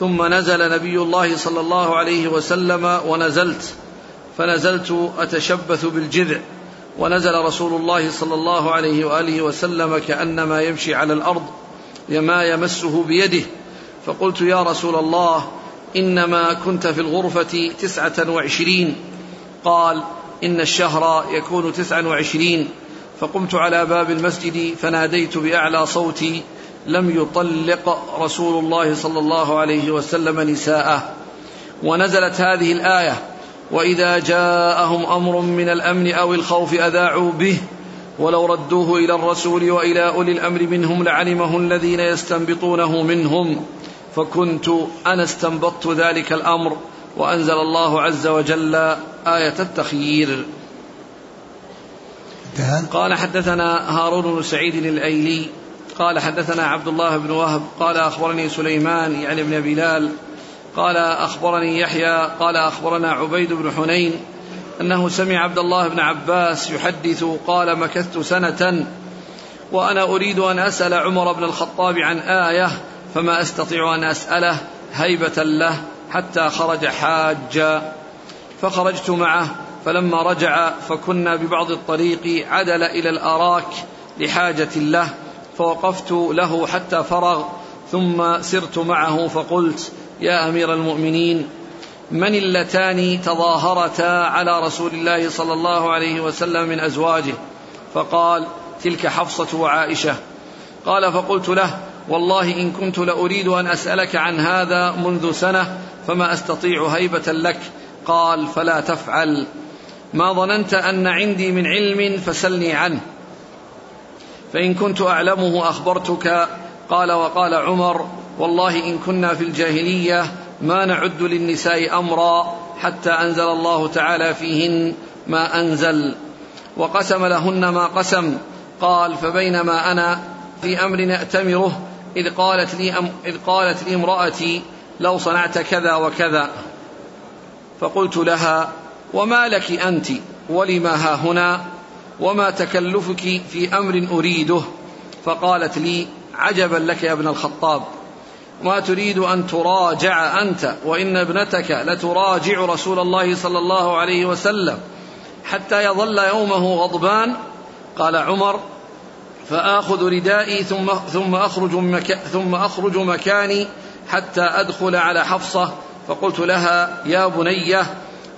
ثم نزل نبي الله صلى الله عليه وسلم ونزلت فنزلت أتشبث بالجذع ونزل رسول الله صلى الله عليه وآله وسلم كأنما يمشي على الأرض ما يمسه بيده. فقلت يا رسول الله إنما كنت في الغرفة تسعة وعشرين. قال إن الشهر يكون تسعا وعشرين فقمت على باب المسجد فناديت بأعلى صوتي لم يطلق رسول الله صلى الله عليه وسلم نساءه. ونزلت هذه الآية وإذا جاءهم أمر من الأمن أو الخوف أذاعوا به ولو ردوه إلى الرسول وإلى أولي الأمر منهم لعلمه الذين يستنبطونه منهم. فكنت أنا استنبطت ذلك الأمر وأنزل الله عز وجل آية التخيير. قال حدثنا هارون بن سعيد الأيلي قال حدثنا عبد الله بن وهب قال أخبرني سليمان يعني ابن بلال قال أخبرني يحيى قال أخبرنا عبيد بن حنين أنه سمع عبد الله بن عباس يحدث قال مكثت سنة وأنا أريد أن أسأل عمر بن الخطاب عن آية فما أستطيع أن أسأله هيبة له. حتى خرج حاجا فخرجت معه فلما رجع فكنا ببعض الطريق عدل إلى الأراك لحاجة له فوقفت له حتى فرغ ثم سرت معه فقلت يا أمير المؤمنين من اللتان تظاهرتا على رسول الله صلى الله عليه وسلم من أزواجه؟ فقال تلك حفصة وعائشة. قال فقلت له والله إن كنت لأريد أن أسألك عن هذا منذ سنة فما أستطيع هيبة لك. قال فلا تفعل. ما ظننت أن عندي من علم فسلني عنه. فإن كنت أعلمه أخبرتك. قال وقال عمر والله إن كنا في الجاهلية ما نعد للنساء أمرا حتى أنزل الله تعالى فيهن ما أنزل. وقسم لهن ما قسم. قال فبينما أنا في أمر نأتمره إذ قالت لي أم إذ قالت لي امرأتي لو صنعت كذا وكذا. فقلت لها وما لك أنت؟ ولما ها هنا؟ وما تكلفك في أمر أريده؟ فقالت لي عجبا لك يا ابن الخطاب. ما تريد أن تراجع أنت وإن ابنتك لتراجع رسول الله صلى الله عليه وسلم حتى يظل يومه غضبان؟ قال عمر فآخذ ردائي ثم ثم أخرج ثم أخرج مكاني حتى أدخل على حفصة فقلت لها يا بنية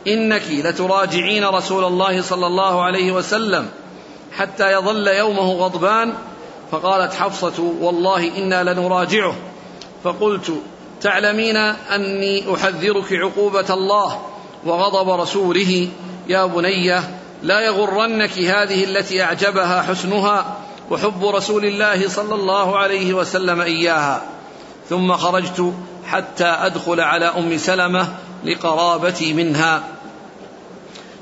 إنك لتراجعين رسول الله صلى الله عليه وسلم حتى يظل يومه غضبان. فقالت حفصة والله إنا لنراجعه. فقلت تعلمين أني أحذرك عقوبة الله وغضب رسوله؟ يا بنية لا يغرنك هذه التي أعجبها حسنها وحب رسول الله صلى الله عليه وسلم إياها. ثم خرجت حتى أدخل على أم سلمة لقرابتي منها.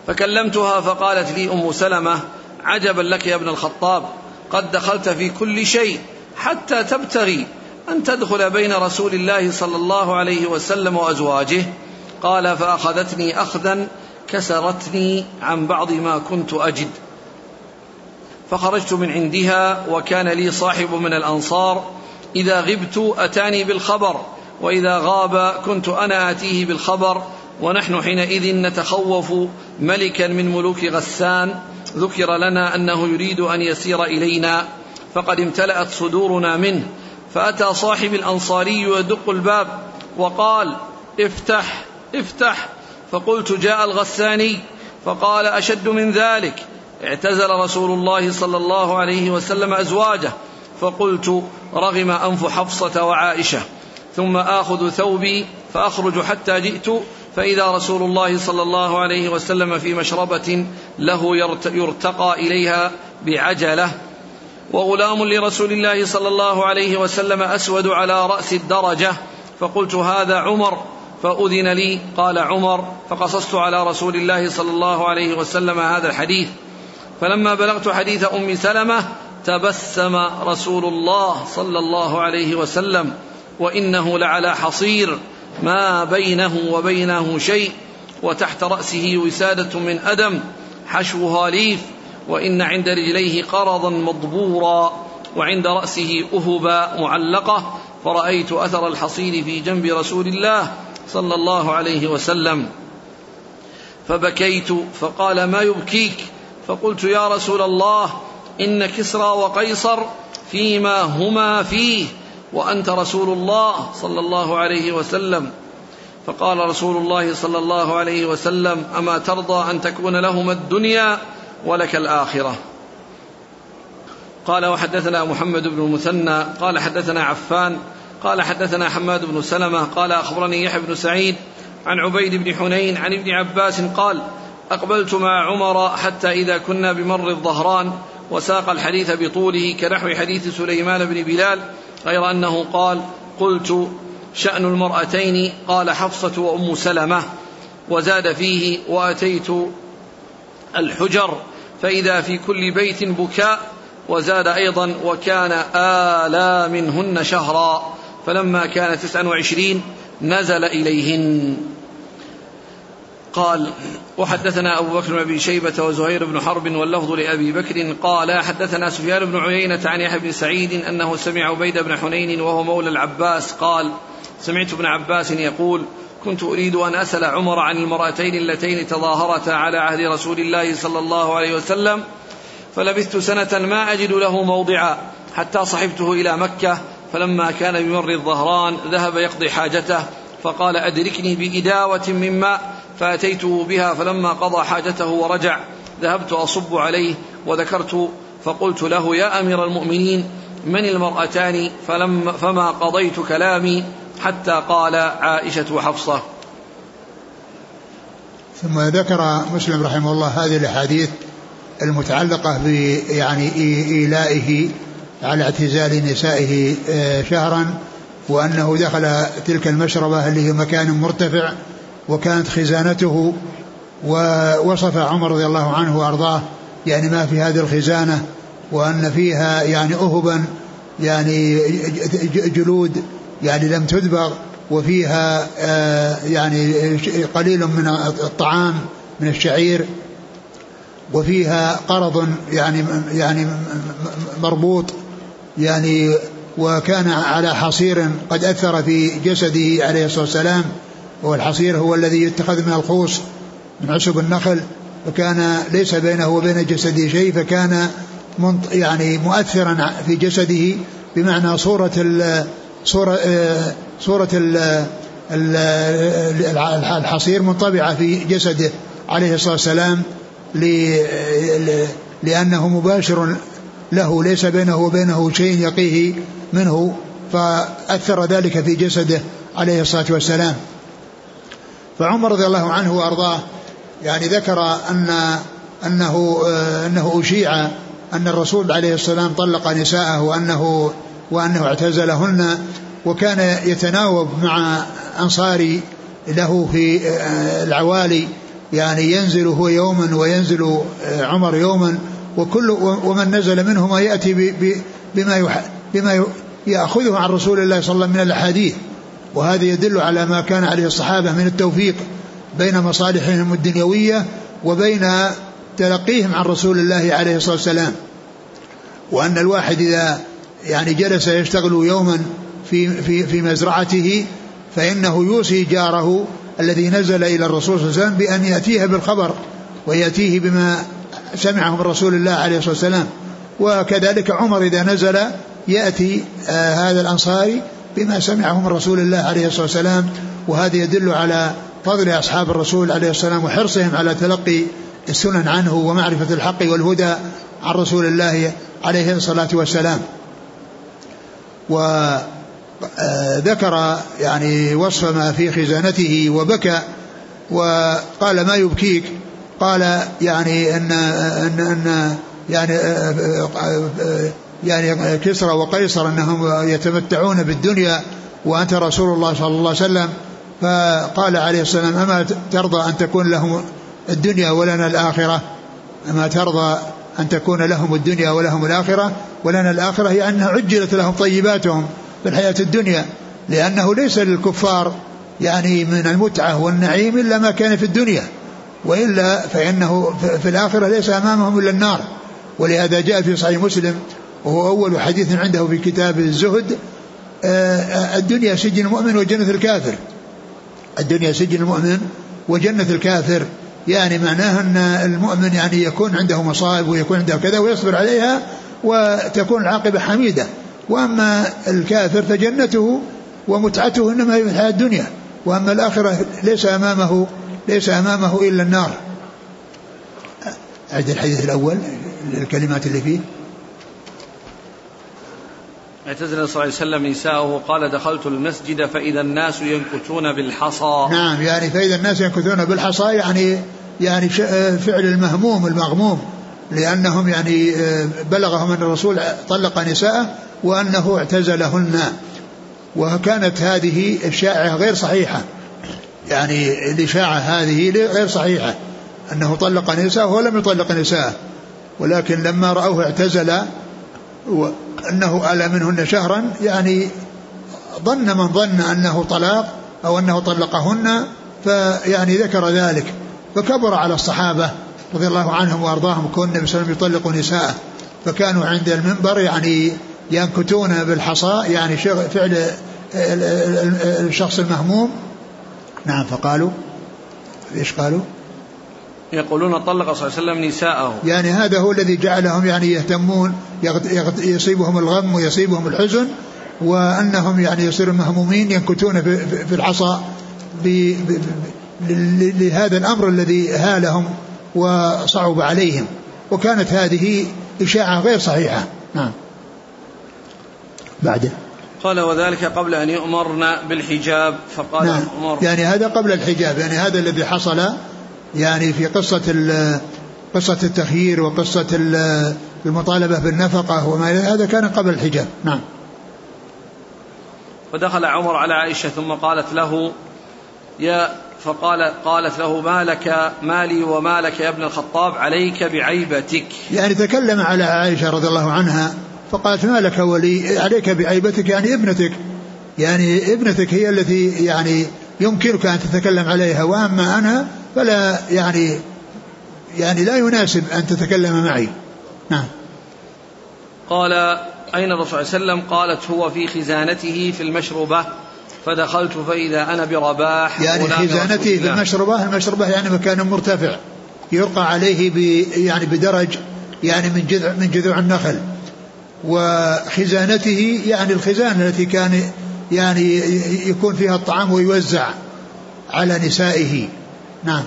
فكلمتها فقالت لي أم سلمة عجبا لك يا ابن الخطاب قد دخلت في كل شيء حتى تبتغي أن تدخل بين رسول الله صلى الله عليه وسلم وأزواجه. قال فأخذتني أخذا كسرتني عن بعض ما كنت أجد. فخرجت من عندها وكان لي صاحب من الأنصار إذا غبت أتاني بالخبر وإذا غاب كنت أنا آتيه بالخبر ونحن حينئذ نتخوف ملكا من ملوك غسان ذكر لنا أنه يريد أن يسير إلينا فقد امتلأت صدورنا منه فأتى صاحب الأنصاري يدق الباب وقال افتح افتح فقلت جاء الغساني فقال أشد من ذلك اعتزل رسول الله صلى الله عليه وسلم أزواجه فقلت رغم أنف حفصة وعائشة ثم آخذ ثوبي فأخرج حتى جئت فإذا رسول الله صلى الله عليه وسلم في مشربة له يرتقى إليها بعجلة. وغلام لرسول الله صلى الله عليه وسلم أسود على رأس الدرجة. فقلت هذا عمر فأذن لي قال عمر فقصصت على رسول الله صلى الله عليه وسلم هذا الحديث. فلما بلغت حديث أم سلمة تبسم رسول الله صلى الله عليه وسلم وإنه لعلى حصير ما بينه وبينه شيء وتحت رأسه وسادة من أدم حشوها ليف وإن عند رجليه قرضا مضبورا وعند رأسه أهبا معلقة فرأيت أثر الحصير في جنب رسول الله صلى الله عليه وسلم فبكيت فقال ما يبكيك فقلت يا رسول الله إن كسرى وقيصر فيما هما فيه وأنت رسول الله صلى الله عليه وسلم. فقال رسول الله صلى الله عليه وسلم أما ترضى أن تكون لهما الدنيا ولك الآخرة. قال وحدثنا محمد بن المثنى قال حدثنا عفان قال حدثنا حماد بن سلمة قال أخبرني يحيى بن سعيد عن عبيد بن حنين عن ابن عباس قال أقبلت مع عمر حتى إذا كنا بمر الظهران وساق الحديث بطوله كنحو حديث سليمان بن بلال غير أنه قال قلت شأن المرأتين قال حفصة وأم سلمة وزاد فيه وأتيت الحجر فإذا في كل بيت بكاء وزاد أيضا وكان آلا منهن شهرا فلما كان تسعا وعشرين نزل إليهن. قال وحدثنا أبو بكر بن أبي شيبة وزهير بن حرب واللفظ لأبي بكر قال حدثنا سفيان بن عيينة عن يحيى بن سعيد أنه سمع عبيد بن حنين وهو مولى العباس قال سمعت ابن عباس يقول كنت أريد أن أسأل عمر عن المرأتين اللتين تظاهرتا على عهد رسول الله صلى الله عليه وسلم فلبثت سنة ما أجد له موضعا حتى صحبته إلى مكة فلما كان بمر الظهران ذهب يقضي حاجته فقال أدركني بإداوة من ماء فأتيته بها فلما قضى حاجته ورجع ذهبت أصب عليه وذكرت فقلت له يا أمير المؤمنين من المرأتان فلم فما قضيت كلامي حتى قال عائشة وحفصة. ثم ذكر مسلم رحمه الله هذه الأحاديث المتعلقة ب يعني إيلائه على اعتزال نسائه آه، شهرا وأنه دخل تلك المشربة اللي هي مكان مرتفع وكانت خزانته ووصف عمر رضي الله عنه وأرضاه يعني ما في هذه الخزانة وأن فيها يعني أهبا يعني جلود يعني لم تدبغ وفيها آه، يعني قليل من الطعام من الشعير وفيها قرض يعني يعني مربوط يعني وكان على حصير قد أثر في جسده عليه الصلاة والسلام. والحصير هو الذي يتخذ من الخوص من عشب النخل فكان ليس بينه وبين جسده شيء فكان يعني مؤثرا في جسده بمعنى صورة ال صورة آه، صورة الحصير منطبعة في جسده عليه الصلاة والسلام لأنه مباشر له ليس بينه وبينه شيء يقيه منه فأثر ذلك في جسده عليه الصلاة والسلام. فعمر رضي الله عنه وأرضاه يعني ذكر أن أنه أنه أشيع أن الرسول عليه السلام طلق نساءه وأنه وأنه اعتزلهن وكان يتناوب مع أنصاري له في العوالي يعني ينزل هو يوما وينزل عمر يوما وكل ومن نزل منهما يأتي بما بما يأخذه عن رسول الله صلى الله عليه وسلم من الأحاديث. وهذا يدل على ما كان عليه الصحابة من التوفيق بين مصالحهم الدنيوية وبين تلقيهم عن رسول الله عليه الصلاة والسلام. وأن الواحد إذا يعني جلس يشتغل يوما في في في مزرعته فإنه يوصي جاره الذي نزل إلى الرسول صلى الله عليه وسلم بأن يأتيه بالخبر ويأتيه بما سمعه من رسول الله عليه الصلاة والسلام. وكذلك عمر إذا نزل يأتي آه هذا الأنصاري بما سمعه من رسول الله عليه الصلاة والسلام وهذا يدل على فضل أصحاب الرسول عليه الصلاة والسلام وحرصهم على تلقي السنن عنه ومعرفة الحق والهدى عن رسول الله عليه الصلاة والسلام. وذكر يعني وصف ما في خزانته وبكى وقال ما يبكيك؟ قال يعني إن إن إن يعني يعني كسرى وقيصر أنهم يتمتعون بالدنيا وأنت رسول الله صلى الله عليه وسلم فقال عليه السلام أما ترضى أن تكون لهم الدنيا ولنا الآخرة؟ أما ترضى أن تكون لهم الدنيا ولهم الآخرة؟ ولنا الآخرة هي أنها عجلت لهم طيباتهم في الحياة الدنيا لأنه ليس للكفار يعني من المتعة والنعيم إلا ما كان في الدنيا وإلا فإنه في الآخرة ليس أمامهم إلا النار. ولهذا جاء في صحيح مسلم وهو أول حديث عنده في كتاب الزهد آه، الدنيا سجن المؤمن وجنة الكافر. الدنيا سجن المؤمن وجنة الكافر. يعني معناه أن المؤمن يعني يكون عنده مصائب ويكون عنده كذا ويصبر عليها وتكون العاقبة حميدة. وأما الكافر فجنته ومتعته إنما هي الحياة الدنيا. وأما الآخرة ليس أمامه ليس أمامه إلا النار. أعد الحديث الأول الكلمات اللي فيه. اعتزل صلى الله عليه وسلم نساءه قال دخلت المسجد فإذا الناس ينكتون بالحصى. نعم يعني فإذا الناس ينكتون بالحصى يعني يعني فعل المهموم المغموم لأنهم يعني بلغهم أن الرسول طلق نساءه وأنه اعتزلهن. وكانت هذه الشائعة غير صحيحة. يعني الإشاعة هذه غير صحيحة. أنه طلق نساءه ولم يطلق نساءه. ولكن لما رأوه اعتزل وأنه آل منهن شهرا يعني ظن من ظن أنه طلاق أو أنه طلقهن فيعني ذكر ذلك. فكبر على الصحابة رضي الله عنهم وأرضاهم كون النبي صلى الله عليه وسلم يطلق نساءه. فكانوا عند المنبر يعني ينكتون بالحصى يعني فعل الشخص المهموم. نعم فقالوا إيش قالوا؟ يقولون طلق صلى الله عليه وسلم نساءه. يعني هذا هو الذي جعلهم يعني يهتمون يصيبهم الغم ويصيبهم الحزن وأنهم يعني يصيرون مهمومين ينكتون في العصا لهذا الأمر الذي هالهم وصعب عليهم. وكانت هذه إشاعة غير صحيحة. نعم. بعده قال وذلك قبل أن يؤمرن بالحجاب. فقال نعم. عمر يعني هذا قبل الحجاب يعني هذا الذي حصل يعني في قصة قصة التخيير وقصة المطالبة بالنفقة وما إلى هذا كان قبل الحجاب. نعم. فدخل عمر على عائشة ثم قالت له يا فقال قالت له ما لك مالي وما لك يا ابن الخطاب عليك بعيبتك. يعني تكلم على عائشة رضي الله عنها فقالت ما لك ولي عليك بعيبتك يعني ابنتك يعني ابنتك هي التي يعني يمكنك أن تتكلم عليها وأما أنا فلا يعني يعني لا يناسب أن تتكلم معي. نعم. قال أين الرسول صلى الله عليه وسلم؟ قالت هو في خزانته في المشربة. فدخلت فإذا أنا برباح يعني خزانته في المشربة المشربة يعني مكان مرتفع. يرقى عليه ب يعني بدرج يعني من جذع من جذوع النخل. وخزانته يعني الخزانة التي كان يعني يكون فيها الطعام ويوزع على نسائه. نعم.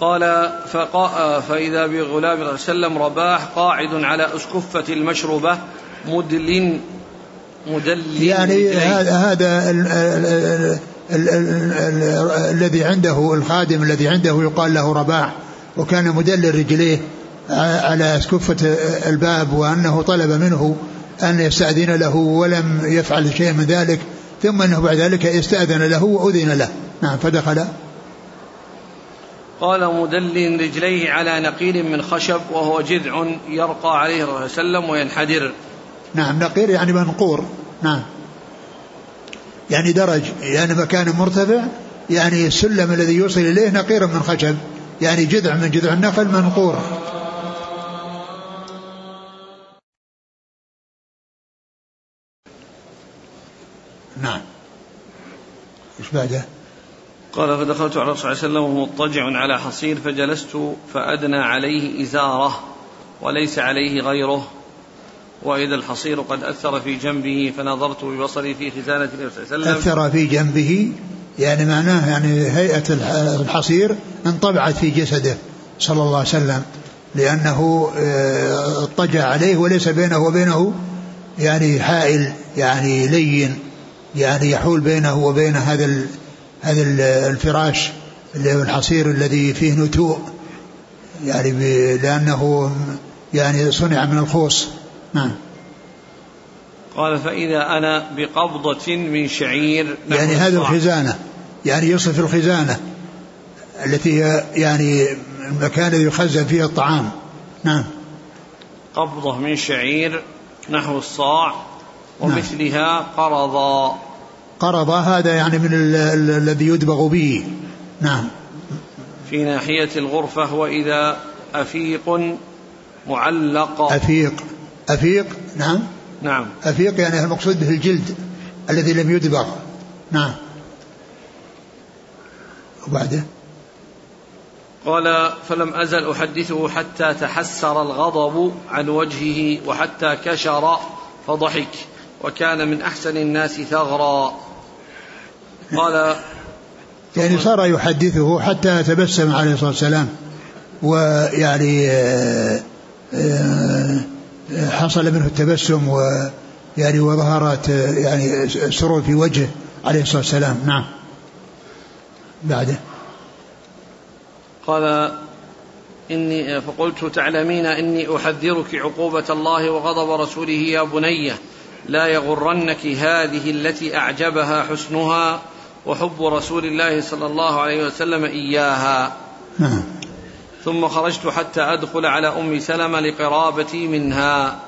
قال فقا فإذا بغلام وسلم رباح قاعد على أسكفة المشربة مدل مدل يعني هذا الذي عنده الخادم الذي عنده يقال له رباح وكان مدلل رجليه على أسكفة الباب وأنه طلب منه أن يستأذن له ولم يفعل شيء من ذلك. ثم أنه بعد ذلك يستأذن له وأذن له. نعم فدخل. قال مدل رجليه على نقيل من خشب وهو جذع يرقى عليه الرسول صلى الله عليه وسلم وينحدر. نعم نقير يعني منقور. نعم. يعني درج يعني مكان مرتفع يعني السلم الذي يوصل إليه نقير من خشب يعني جذع من جذع النخل منقور. نعم. إيش بعده؟ قال فدخلت على الرسول صلى الله عليه وسلم وهو مضطجع على حصير فجلست فأدنى عليه إزاره وليس عليه غيره. وإذا الحصير قد أثر في جنبه فنظرت ببصري في خزانة النبي صلى الله عليه وسلم. أثر في جنبه يعني معناه يعني هيئة الحصير انطبعت في جسده صلى الله عليه وسلم لأنه آه، اضطجع عليه وليس بينه وبينه يعني حائل يعني لين. يعني يحول بينه وبين هذا هذا الفراش اللي هو الحصير الذي فيه نتوء يعني لأنه يعني صنع من الخوص. نعم. قال فإذا أنا بقبضة من شعير يعني هذه الخزانة يعني يصف الخزانة التي هي يعني المكان الذي يخزن فيه الطعام. نعم. قبضة من شعير نحو الصاع ومثلها نعم. قرضا قرضا هذا يعني من الذي يدبغ به. نعم. في ناحية الغرفة وإذا أفيق معلق. أفيق. أفيق؟ نعم. نعم. أفيق يعني المقصود به الجلد الذي لم يدبغ. نعم. وبعده؟ قال فلم أزل أحدثه حتى تحسر الغضب عن وجهه وحتى كشر فضحك وكان من أحسن الناس ثغرا. قال يعني صار يحدثه حتى تبسم عليه الصلاة والسلام. ويعني آه، آه، حصل منه التبسم ويعني وظهرت يعني السرور في وجهه عليه الصلاة والسلام. نعم. بعده. قال إني فقلت تعلمين إني أحذرك عقوبة الله وغضب رسوله يا بنية لا يغرنك هذه التي أعجبها حسنها. وحب رسول الله صلى الله عليه وسلم إياها. نعم. ثم خرجت حتى أدخل على أم سلمة لقرابتي منها.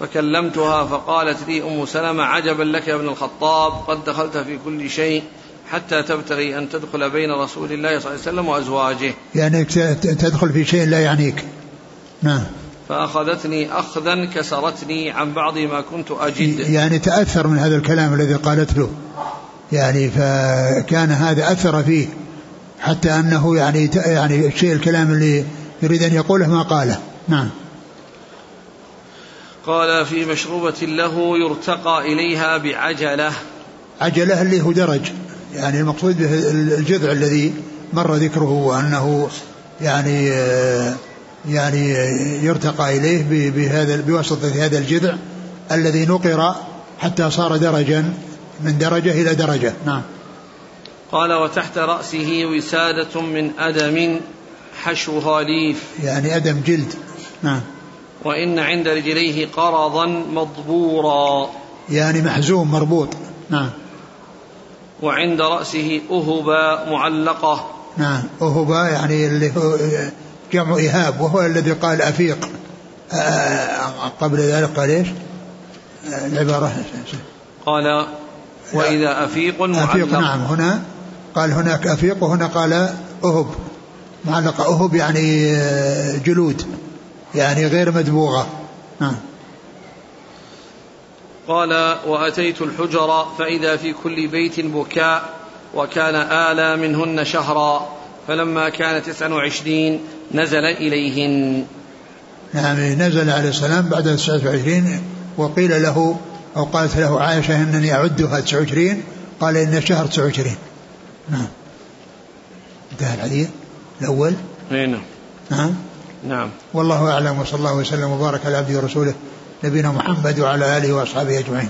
فكلمتها فقالت لي أم سلمة عجبا لك يا ابن الخطاب قد دخلت في كل شيء حتى تبتغي أن تدخل بين رسول الله صلى الله عليه وسلم وأزواجه. يعني تدخل في شيء لا يعنيك. نعم. فأخذتني أخذا كسرتني عن بعض ما كنت أجد. يعني تأثر من هذا الكلام الذي قالت له. يعني فكان هذا أثر فيه حتى أنه يعني يعني الشيء الكلام اللي يريد أن يقوله ما قاله. نعم. قال في مشروبة له يرتقى إليها بعجلة. عجلة اللي هو درج يعني المقصود به الجذع الذي مر ذكره وأنه يعني يعني يرتقى إليه بهذا بواسطة هذا الجذع الذي نقر حتى صار درجا من درجة إلى درجة. نعم. قال وتحت رأسه وسادة من أدم حشوها ليف. يعني أدم جلد. نعم. وإن عند رجليه قرضا مضبورا. يعني محزوم مربوط. نعم. وعند رأسه أهبا معلقة. نعم. أهبا يعني اللي هو جمع إهاب وهو الذي قال أفيق. قبل ذلك قال إيش؟ العبارة. قال وإذا أفيق معلق. أفيق نعم هنا قال هناك أفيق وهنا قال أهب. معلقة أهب يعني جلود يعني غير مدبوغة نعم. قال وأتيت الحجر فإذا في كل بيت بكاء وكان آلى منهن شهرا فلما كان تسع وعشرين نزل إليهن. نعم نزل عليه السلام بعد تسعة وعشرين وقيل له أو قالت له عائشة إنني أعدها تسعة وعشرين قال إن الشهر تسعة وعشرين. نعم. انتهى الحديث؟ الأول؟ نعم. نعم نعم. والله أعلم وصلى الله وسلم وبارك على عبده ورسوله نبينا محمد وعلى آله وأصحابه أجمعين.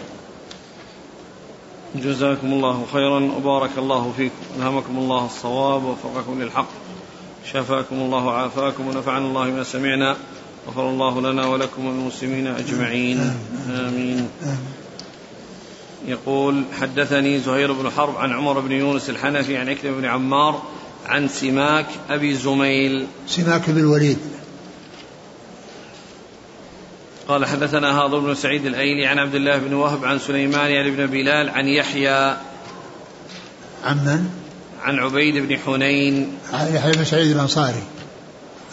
جزاكم الله خيرا وبارك الله فيكم. ألهمكم الله الصواب ووفقكم للحق. شفاكم الله وعافاكم ونفعنا الله ما سمعنا. غفر الله لنا ولكم وللمسلمين أجمعين. آمين. يقول حدثني زهير بن حرب عن عمر بن يونس الحنفي عن عكرمة بن عمار عن سماك أبي زميل. سماك بن الوليد. قال حدثنا هاضر بن سعيد الأيلي عن عبد الله بن وهب عن سليمان يعني بن بلال عن يحيى. عن من؟ عن عبيد بن حنين. يحيى بن سعيد الأنصاري.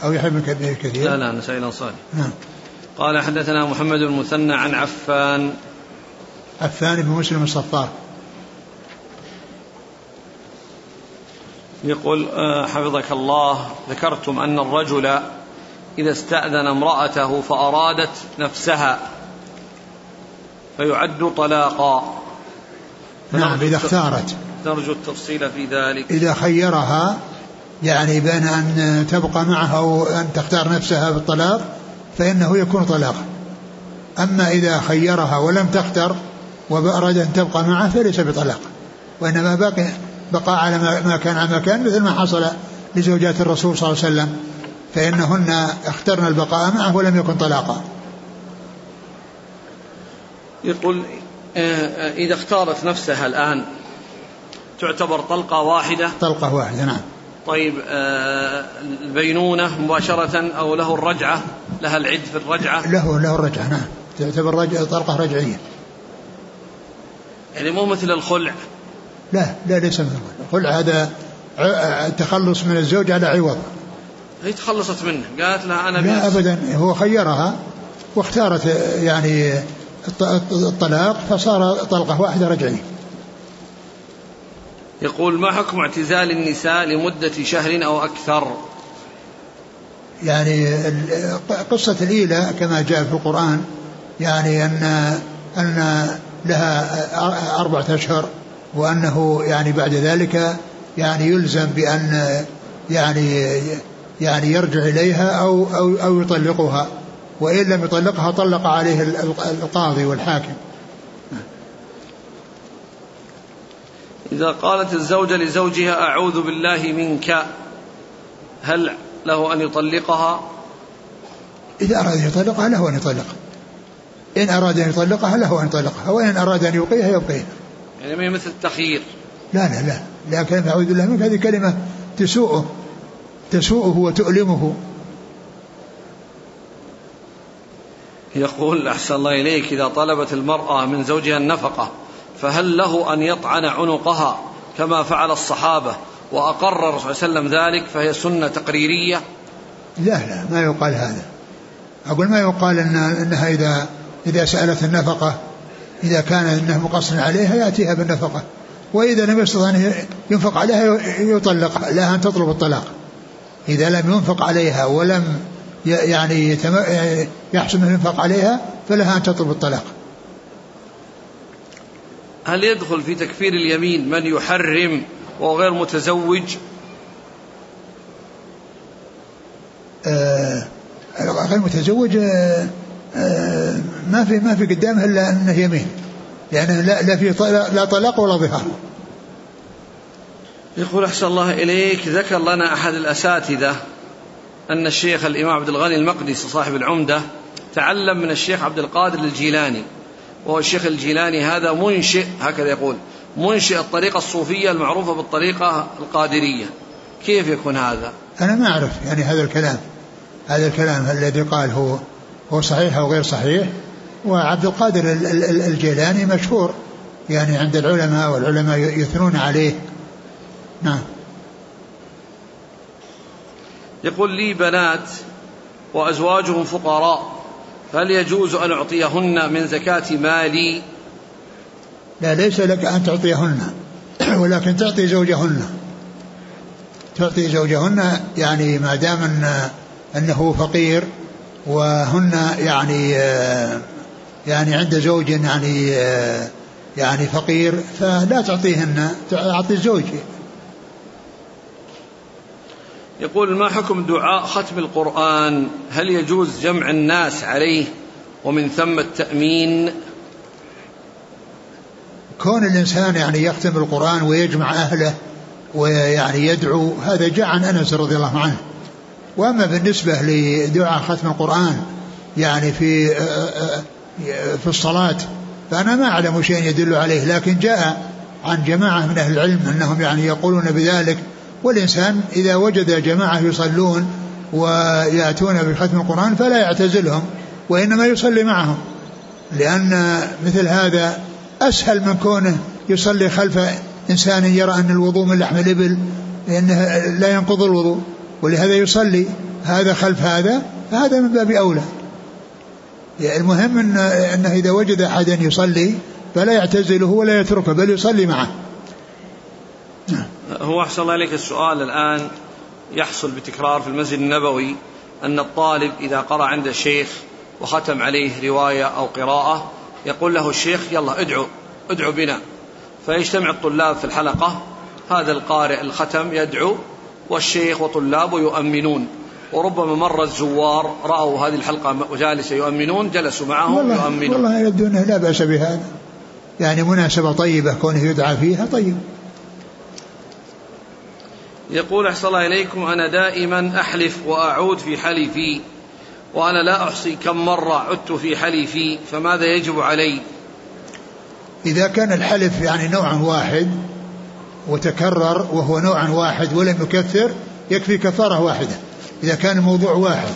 أو يحيى بن كثير؟ لا لا نسائي الانصاري نعم. قال حدثنا محمد بن المثنى عن عفان. عفان بن مسلم الصفار يقول آه، حفظك الله ذكرتم أن الرجل إذا استأذن امرأته فأرادت نفسها فيعد طلاقا. نعم إذا اختارت. نرجو التفصيل في ذلك. إذا خيرها يعني بين أن تبقى معه أو أن تختار نفسها بالطلاق فإنه يكون طلاقا. أما إذا خيرها ولم تختر وأراد أن تبقى معه فليس بطلاق وإنما باقي بقى على ما كان على ما كان مثل ما حصل لزوجات الرسول صلى الله عليه وسلم فإنهن اخترن البقاء معه ولم يكن طلاقا. يقول آه، إذا اختارت نفسها الآن تعتبر طلقة واحدة؟ طلقة واحدة نعم. طيب آه، البينونة مباشرة أو له الرجعة لها العد في الرجعة؟ له له الرجعة نعم. تعتبر رجعة طلقة رجعية. يعني مو مثل الخلع؟ لا لا ليس مثل الخلع. هذا التخلص من الزوج على عوض. هي تخلصت منه. قالت لها أنا لا أبدا. هو خيرها واختارت يعني الطلاق فصار طلقة واحدة رجعية. يقول ما حكم اعتزال النساء لمدة شهر أو أكثر؟ يعني قصة الإيلة كما جاء في القرآن يعني أن أن لها أربعة أشهر وأنه يعني بعد ذلك يعني يلزم بأن يعني يعني يرجع إليها أو, أو, أو يطلقها. وإن لم يطلقها طلق عليه القاضي والحاكم. إذا قالت الزوجة لزوجها أعوذ بالله منك هل له أن يطلقها؟ إذا أراد أن يطلقها له أن يطلقها إن أراد أن يطلقها له أن يطلقها وإن أراد أن يبقيها يبقيها يعني ما مثل التخيير. لا لا لا. لكن أعوذ بالله منك هذه كلمة تسوءه تسوءه وتؤلمه. يقول أحسن الله إليك إذا طلبت المرأة من زوجها النفقة فهل له أن يطعن عنقها كما فعل الصحابة وأقر الرسول صلى الله عليه وسلم ذلك فهي سنة تقريرية؟ لا لا ما يقال هذا. أقول ما يقال إن إنها إذا إذا سألت النفقة إذا كان إنه مقصر عليها يأتيها بالنفقة. وإذا لم يستطع أن ينفق عليها يطلقها لها أن تطلب الطلاق. إذا لم ينفق عليها ولم يعني يحسن الانفاق عليها فلها أن تطلب الطلاق. هل يدخل في تكفير اليمين من يحرم وهو غير متزوج؟ آه غير متزوج آه آه ما في ما في قدامه إلا أنه يمين لأنه لا لا في لا طلاق ولا ظهار. يقول أحسن الله إليك ذكر لنا أحد الأساتذة أن الشيخ الإمام عبد الغني المقدسي صاحب العمدة تعلم من الشيخ عبد القادر الجيلاني وهو الشيخ الجيلاني هذا منشئ هكذا يقول منشئ الطريقة الصوفية المعروفة بالطريقة القادرية. كيف يكون هذا؟ أنا ما أعرف يعني هذا الكلام هذا الكلام الذي قال هو هو صحيح أو غير صحيح. وعبد القادر الجيلاني مشهور يعني عند العلماء والعلماء يثنون عليه. نعم. يقول لي بنات وأزواجهم فقراء. هل يجوز أن أعطيهن من زكاة مالي؟ لا ليس لك أن تعطيهن ولكن تعطي زوجهن. تعطي زوجهن يعني ما دام أن أنه فقير وهن يعني يعني عند زوج يعني يعني فقير فلا تعطيهن تعطي الزوج. يقول ما حكم دعاء ختم القرآن؟ هل يجوز جمع الناس عليه ومن ثم التأمين؟ كون الإنسان يعني يختم القرآن ويجمع أهله ويعني يدعو هذا جاء عن أنس رضي الله عنه. وأما بالنسبة لدعاء ختم القرآن يعني في في الصلاة فأنا ما أعلم شيء يدل عليه لكن جاء عن جماعة من أهل العلم أنهم يعني يقولون بذلك. والإنسان إذا وجد جماعة يصلون ويأتون بختم القرآن فلا يعتزلهم وإنما يصلي معهم لأن مثل هذا أسهل من كونه يصلي خلف إنسان يرى أن الوضوء من لحم الإبل لأنه لا ينقض الوضوء ولهذا يصلي هذا خلف هذا فهذا من باب أولى. يعني المهم إن أنه إذا وجد أحدا يصلي فلا يعتزله ولا يتركه بل يصلي معه. هو أحسن الله إليك السؤال الآن يحصل بتكرار في المسجد النبوي أن الطالب إذا قرأ عند الشيخ وختم عليه رواية أو قراءة يقول له الشيخ يلا ادعو ادعو بنا. فيجتمع الطلاب في الحلقة هذا القارئ الختم يدعو والشيخ وطلابه يؤمنون. وربما مر الزوار رأوا هذه الحلقة جالسة يؤمنون جلسوا معهم والله يؤمنون. والله يبدو أنه لا بأس بهذا. يعني مناسبة طيبة كونه يدعى فيها طيب. يقول أحسن الله إليكم أنا دائما أحلف وأعود في حلفي وأنا لا أحصي كم مرة عدت في حلفي فماذا يجب علي؟ إذا كان الحلف يعني نوع واحد وتكرر وهو نوع واحد ولم يكثر يكفي كفارة واحدة إذا كان الموضوع واحد.